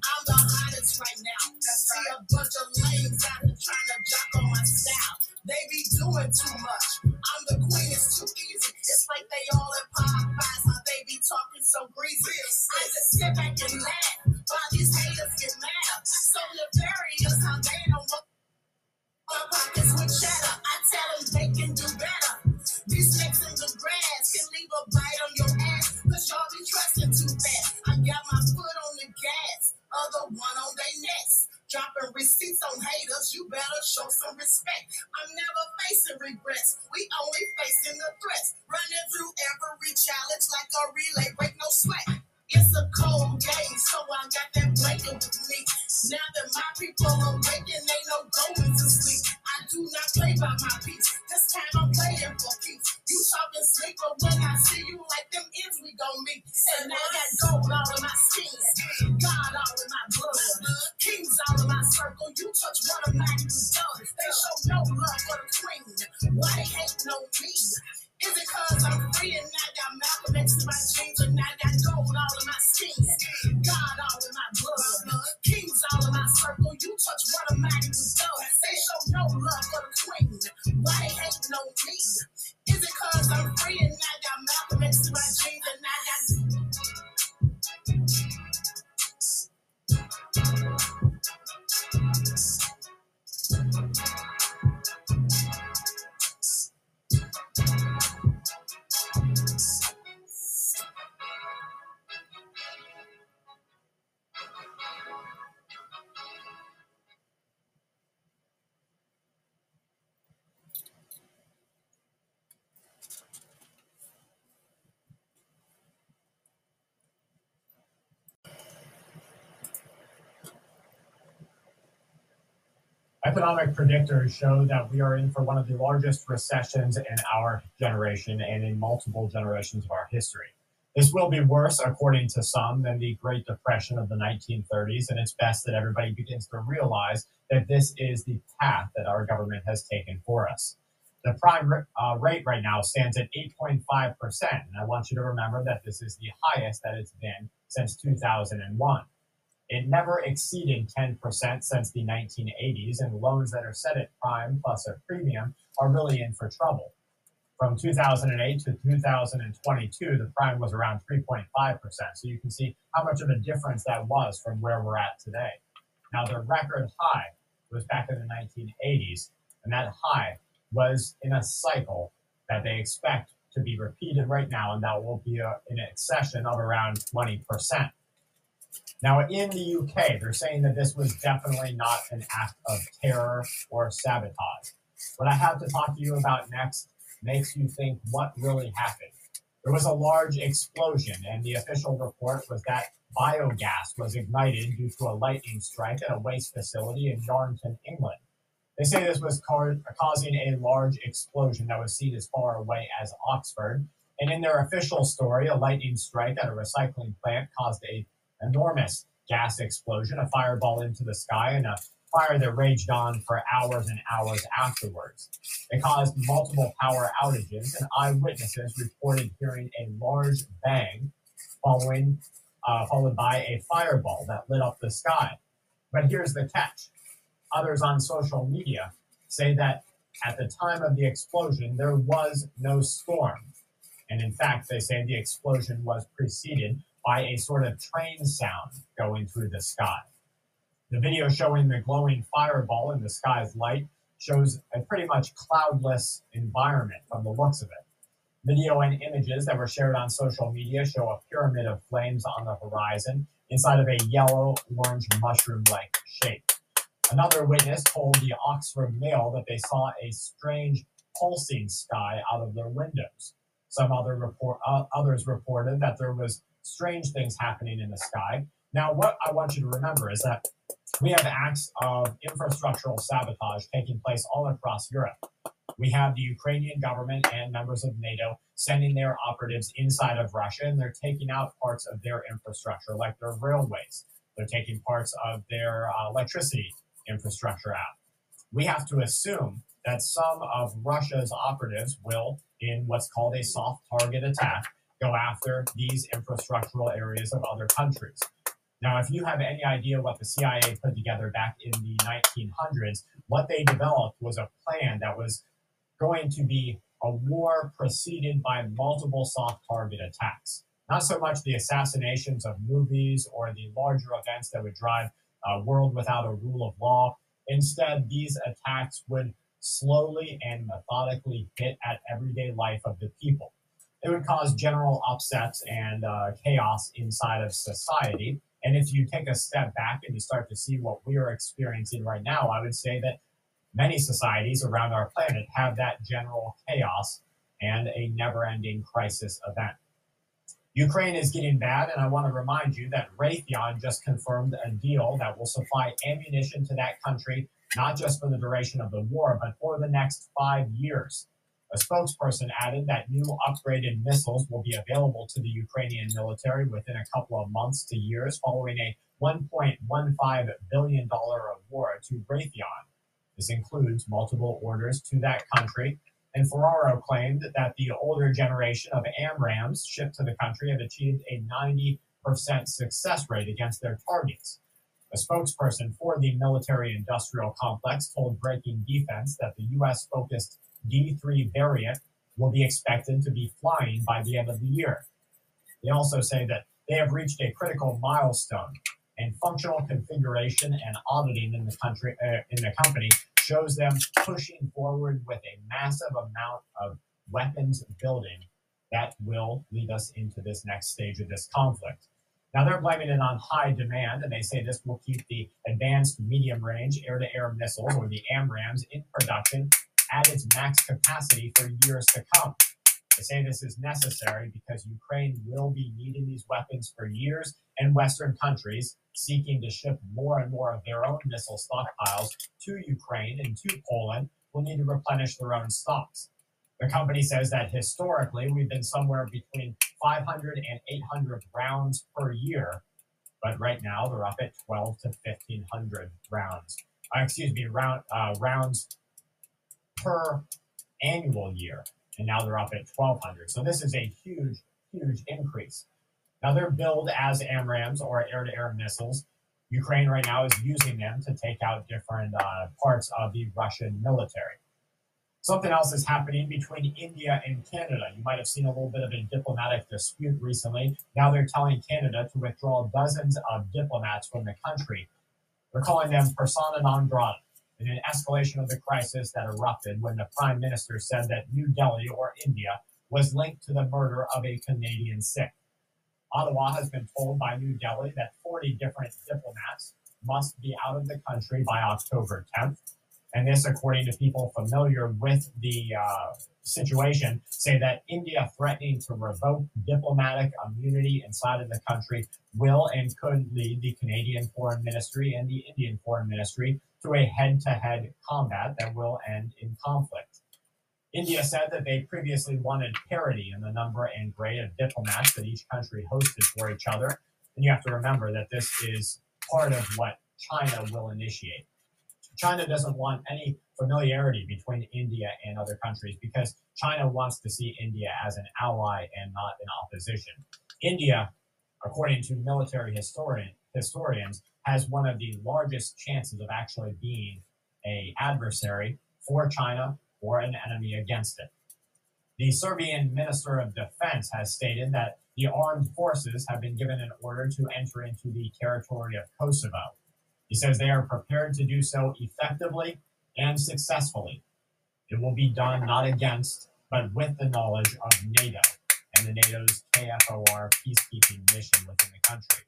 I'm the hottest right now. See a bunch of lames out here trying to jock on my style. They be doing too much. I'm the queen, it's too easy. It's like they all in Popeyes, how they be talking so greasy. I just sit back and laugh Economic predictors show that we are in for one of the largest recessions in our generation and in multiple generations of our history. This will be worse, according to some, than the Great Depression of the 1930s, and it's best that everybody begins to realize that this is the path that our government has taken for us. The prime uh, rate right now stands at 8.5%, and I want you to remember that this is the highest that it's been since 2001. It never exceeded 10% since the 1980s, and loans that are set at prime plus a premium are really in for trouble. From 2008 to 2022, the prime was around 3.5%. So you can see how much of a difference that was from where we're at today. Now, the record high was back in the 1980s, and that high was in a cycle that they expect to be repeated right now, and that will be uh, a, an accession of around 20%. Now, in the UK, they're saying that this was definitely not an act of terror or sabotage. What I have to talk to you about next makes you think what really happened. There was a large explosion, and the official report was that biogas was ignited due to a lightning strike at a waste facility in Yarnton, England. They say this was ca- causing a large explosion that was seen as far away as Oxford. And in their official story, a lightning strike at a recycling plant caused a enormous gas explosion, a fireball into the sky, and a fire that raged on for hours and hours afterwards. It caused multiple power outages, and eyewitnesses reported hearing a large bang following, uh, followed by a fireball that lit up the sky. But here's the catch others on social media say that at the time of the explosion, there was no storm. And in fact, they say the explosion was preceded by a sort of train sound going through the sky. The video showing the glowing fireball in the sky's light shows a pretty much cloudless environment from the looks of it. Video and images that were shared on social media show a pyramid of flames on the horizon inside of a yellow orange mushroom like shape. Another witness told the Oxford Mail that they saw a strange pulsing sky out of their windows. Some other report, uh, others reported that there was strange things happening in the sky. Now, what I want you to remember is that we have acts of infrastructural sabotage taking place all across Europe. We have the Ukrainian government and members of NATO sending their operatives inside of Russia, and they're taking out parts of their infrastructure, like their railways. They're taking parts of their uh, electricity infrastructure out. We have to assume that some of Russia's operatives will, in what's called a soft target attack, go after these infrastructural areas of other countries. Now, if you have any idea what the CIA put together back in the 1900s, what they developed was a plan that was going to be a war preceded by multiple soft target attacks. Not so much the assassinations of movies or the larger events that would drive a world without a rule of law. Instead, these attacks would slowly and methodically hit at everyday life of the people. It would cause general upsets and uh, chaos inside of society. And if you take a step back and you start to see what we are experiencing right now, I would say that many societies around our planet have that general chaos and a never ending crisis event. Ukraine is getting bad, and I want to remind you that Raytheon just confirmed a deal that will supply ammunition to that country, not just for the duration of the war, but for the next five years. A spokesperson added that new upgraded missiles will be available to the Ukrainian military within a couple of months to years, following a $1.15 billion award to Raytheon. This includes multiple orders to that country and Ferraro claimed that the older generation of AMRAAMs shipped to the country have achieved a 90% success rate against their targets. A spokesperson for the military industrial complex told Breaking Defense that the U.S. focused D3 variant will be expected to be flying by the end of the year. They also say that they have reached a critical milestone and functional configuration and auditing in the country uh, in the company shows them pushing forward with a massive amount of weapons building that will lead us into this next stage of this conflict. Now they're blaming it on high demand, and they say this will keep the advanced medium range air to air missiles, or the AMRAAMs, in production at its max capacity for years to come. They say this is necessary because Ukraine will be needing these weapons for years, and Western countries seeking to ship more and more of their own missile stockpiles to Ukraine and to Poland will need to replenish their own stocks. The company says that historically we've been somewhere between 500 and 800 rounds per year, but right now they're up at 12 to 1500 rounds. Uh, excuse me, round uh, rounds per annual year, and now they're up at 1200. So this is a huge, huge increase. Now they're billed as AMRAAMs or air-to-air missiles. Ukraine right now is using them to take out different uh, parts of the Russian military. Something else is happening between India and Canada. You might have seen a little bit of a diplomatic dispute recently. Now they're telling Canada to withdraw dozens of diplomats from the country. They're calling them persona non grata in an escalation of the crisis that erupted when the prime minister said that New Delhi or India was linked to the murder of a Canadian Sikh. Ottawa has been told by New Delhi that 40 different diplomats must be out of the country by October 10th. And this, according to people familiar with the uh, situation, say that India threatening to revoke diplomatic immunity inside of the country will and could lead the Canadian Foreign Ministry and the Indian Foreign Ministry to a head to head combat that will end in conflict. India said that they previously wanted parity in the number and grade of diplomats that each country hosted for each other. And you have to remember that this is part of what China will initiate. China doesn't want any familiarity between India and other countries because China wants to see India as an ally and not an opposition. India, according to military historian, historians, has one of the largest chances of actually being a adversary for China or an enemy against it. The Serbian Minister of Defense has stated that the armed forces have been given an order to enter into the territory of Kosovo. He says they are prepared to do so effectively and successfully. It will be done not against, but with the knowledge of NATO and the NATO's KFOR peacekeeping mission within the country.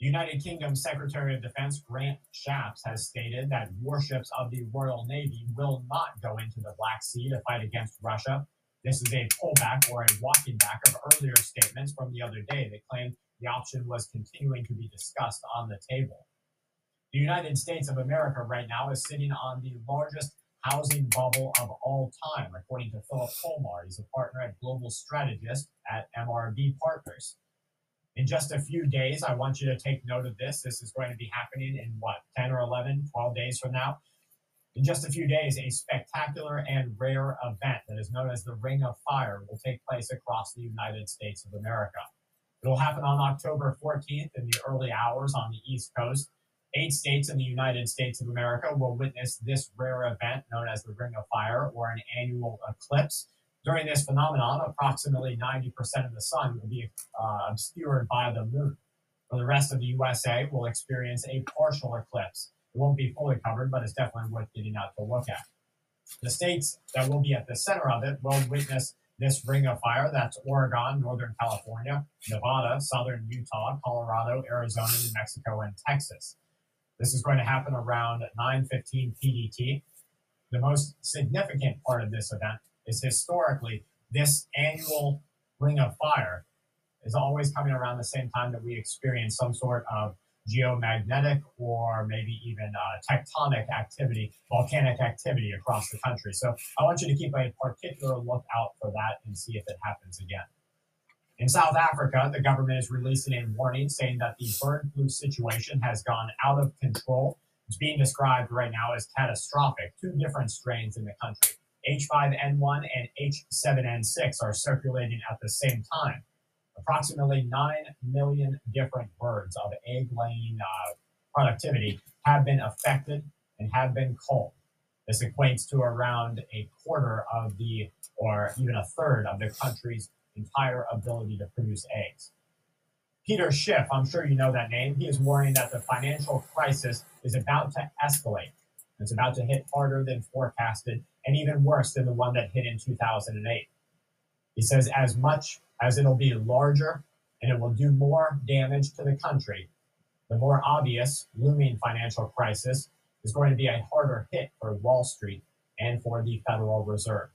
United Kingdom Secretary of Defense Grant Shapps has stated that warships of the Royal Navy will not go into the Black Sea to fight against Russia. This is a pullback or a walking back of earlier statements from the other day that claimed the option was continuing to be discussed on the table. The United States of America right now is sitting on the largest housing bubble of all time, according to Philip Colmar. He's a partner at Global Strategist at MRB Partners. In just a few days, I want you to take note of this. This is going to be happening in what, 10 or 11, 12 days from now? In just a few days, a spectacular and rare event that is known as the Ring of Fire will take place across the United States of America. It will happen on October 14th in the early hours on the East Coast. Eight states in the United States of America will witness this rare event known as the Ring of Fire or an annual eclipse. During this phenomenon, approximately 90% of the sun will be uh, obscured by the moon. For the rest of the USA, will experience a partial eclipse. It won't be fully covered, but it's definitely worth getting out to look at. The states that will be at the center of it will witness this ring of fire. That's Oregon, Northern California, Nevada, Southern Utah, Colorado, Arizona, New Mexico, and Texas. This is going to happen around 9:15 PDT. The most significant part of this event is historically this annual Ring of Fire is always coming around the same time that we experience some sort of geomagnetic or maybe even uh, tectonic activity, volcanic activity across the country. So I want you to keep a particular look out for that and see if it happens again. In South Africa, the government is releasing a warning saying that the bird flu situation has gone out of control. It's being described right now as catastrophic. Two different strains in the country, H5N1 and H7N6, are circulating at the same time. Approximately 9 million different birds of egg laying uh, productivity have been affected and have been culled. This equates to around a quarter of the, or even a third of the country's entire ability to produce eggs. Peter Schiff, I'm sure you know that name, he is warning that the financial crisis is about to escalate. It's about to hit harder than forecasted and even worse than the one that hit in 2008. He says, as much as it'll be larger and it will do more damage to the country, the more obvious looming financial crisis is going to be a harder hit for Wall Street and for the Federal Reserve.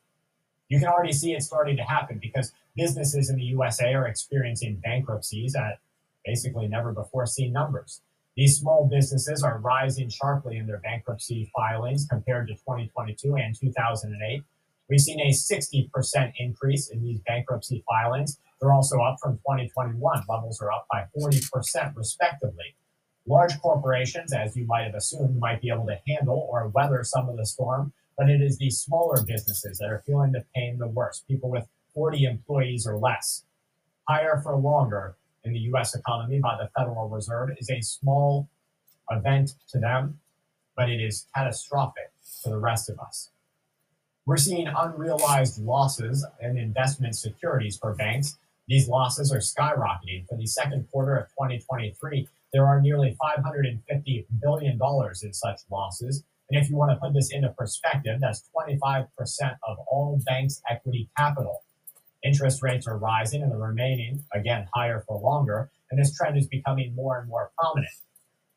You can already see it starting to happen because businesses in the USA are experiencing bankruptcies at basically never before seen numbers. These small businesses are rising sharply in their bankruptcy filings compared to 2022 and 2008. We've seen a 60% increase in these bankruptcy filings. They're also up from 2021. Levels are up by 40% respectively. Large corporations, as you might have assumed, might be able to handle or weather some of the storm, but it is these smaller businesses that are feeling the pain the worst, people with 40 employees or less. Higher for longer in the US economy by the Federal Reserve is a small event to them, but it is catastrophic for the rest of us. We're seeing unrealized losses in investment securities for banks. These losses are skyrocketing. For the second quarter of 2023, there are nearly $550 billion in such losses. And if you want to put this into perspective, that's 25% of all banks' equity capital. Interest rates are rising and they're remaining, again, higher for longer. And this trend is becoming more and more prominent.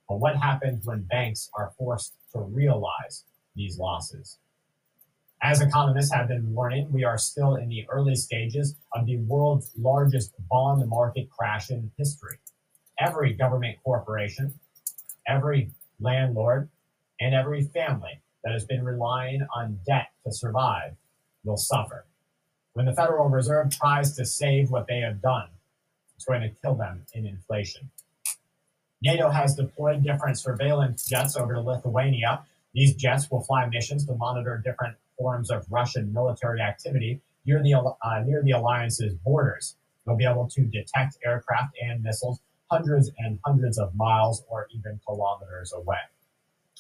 But what happens when banks are forced to realize these losses? As economists have been warning, we are still in the early stages of the world's largest bond market crash in history. Every government corporation, every landlord, and every family that has been relying on debt to survive will suffer. When the Federal Reserve tries to save what they have done, it's going to kill them in inflation. NATO has deployed different surveillance jets over to Lithuania. These jets will fly missions to monitor different forms of Russian military activity near the, uh, near the alliance's borders. They'll be able to detect aircraft and missiles hundreds and hundreds of miles or even kilometers away.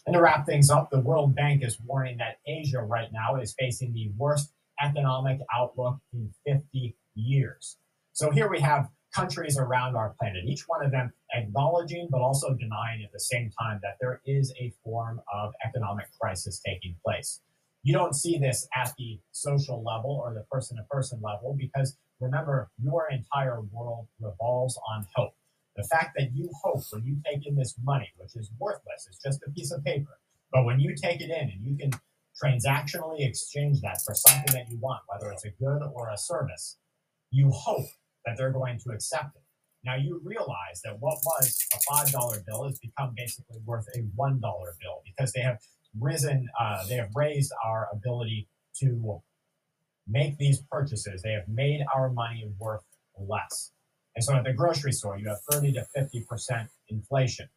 And to wrap things up, the World Bank is warning that Asia right now is facing the worst economic outlook in 50 years. So here we have countries around our planet, each one of them acknowledging but also denying at the same time that there is a form of economic crisis taking place. You don't see this at the social level or the person to person level because remember, your entire world revolves on hope. The fact that you hope when you take in this money, which is worthless, it's just a piece of paper, but when you take it in and you can transactionally exchange that for something that you want, whether it's a good or a service, you hope that they're going to accept it. Now you realize that what was a five dollar bill has become basically worth a one dollar bill because they have risen, uh, they have raised our ability to make these purchases. They have made our money worth less. And so at the grocery store, you have 30 to 50% inflation.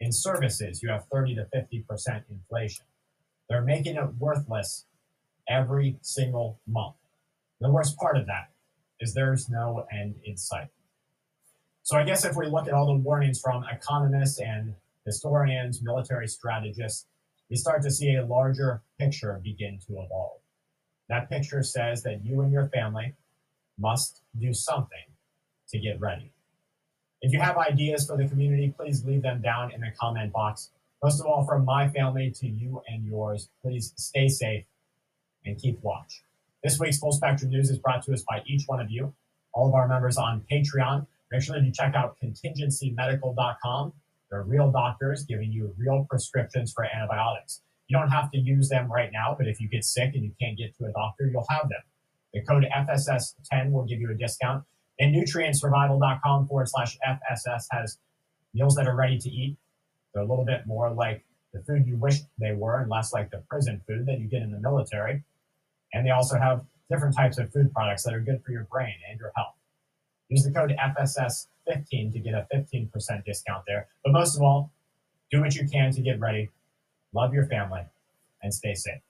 In services, you have 30 to 50% inflation. They're making it worthless every single month. The worst part of that is there's no end in sight. So I guess if we look at all the warnings from economists and historians, military strategists, we start to see a larger picture begin to evolve. That picture says that you and your family must do something to get ready. If you have ideas for the community, please leave them down in the comment box. Most of all, from my family to you and yours, please stay safe and keep watch. This week's Full Spectrum News is brought to us by each one of you, all of our members on Patreon. Make sure that you check out contingencymedical.com. They're real doctors giving you real prescriptions for antibiotics. You don't have to use them right now, but if you get sick and you can't get to a doctor, you'll have them. The code FSS10 will give you a discount. And nutrientsurvival.com forward slash FSS has meals that are ready to eat. They're a little bit more like the food you wish they were and less like the prison food that you get in the military. And they also have different types of food products that are good for your brain and your health. Use the code FSS15 to get a 15% discount there. But most of all, do what you can to get ready, love your family, and stay safe.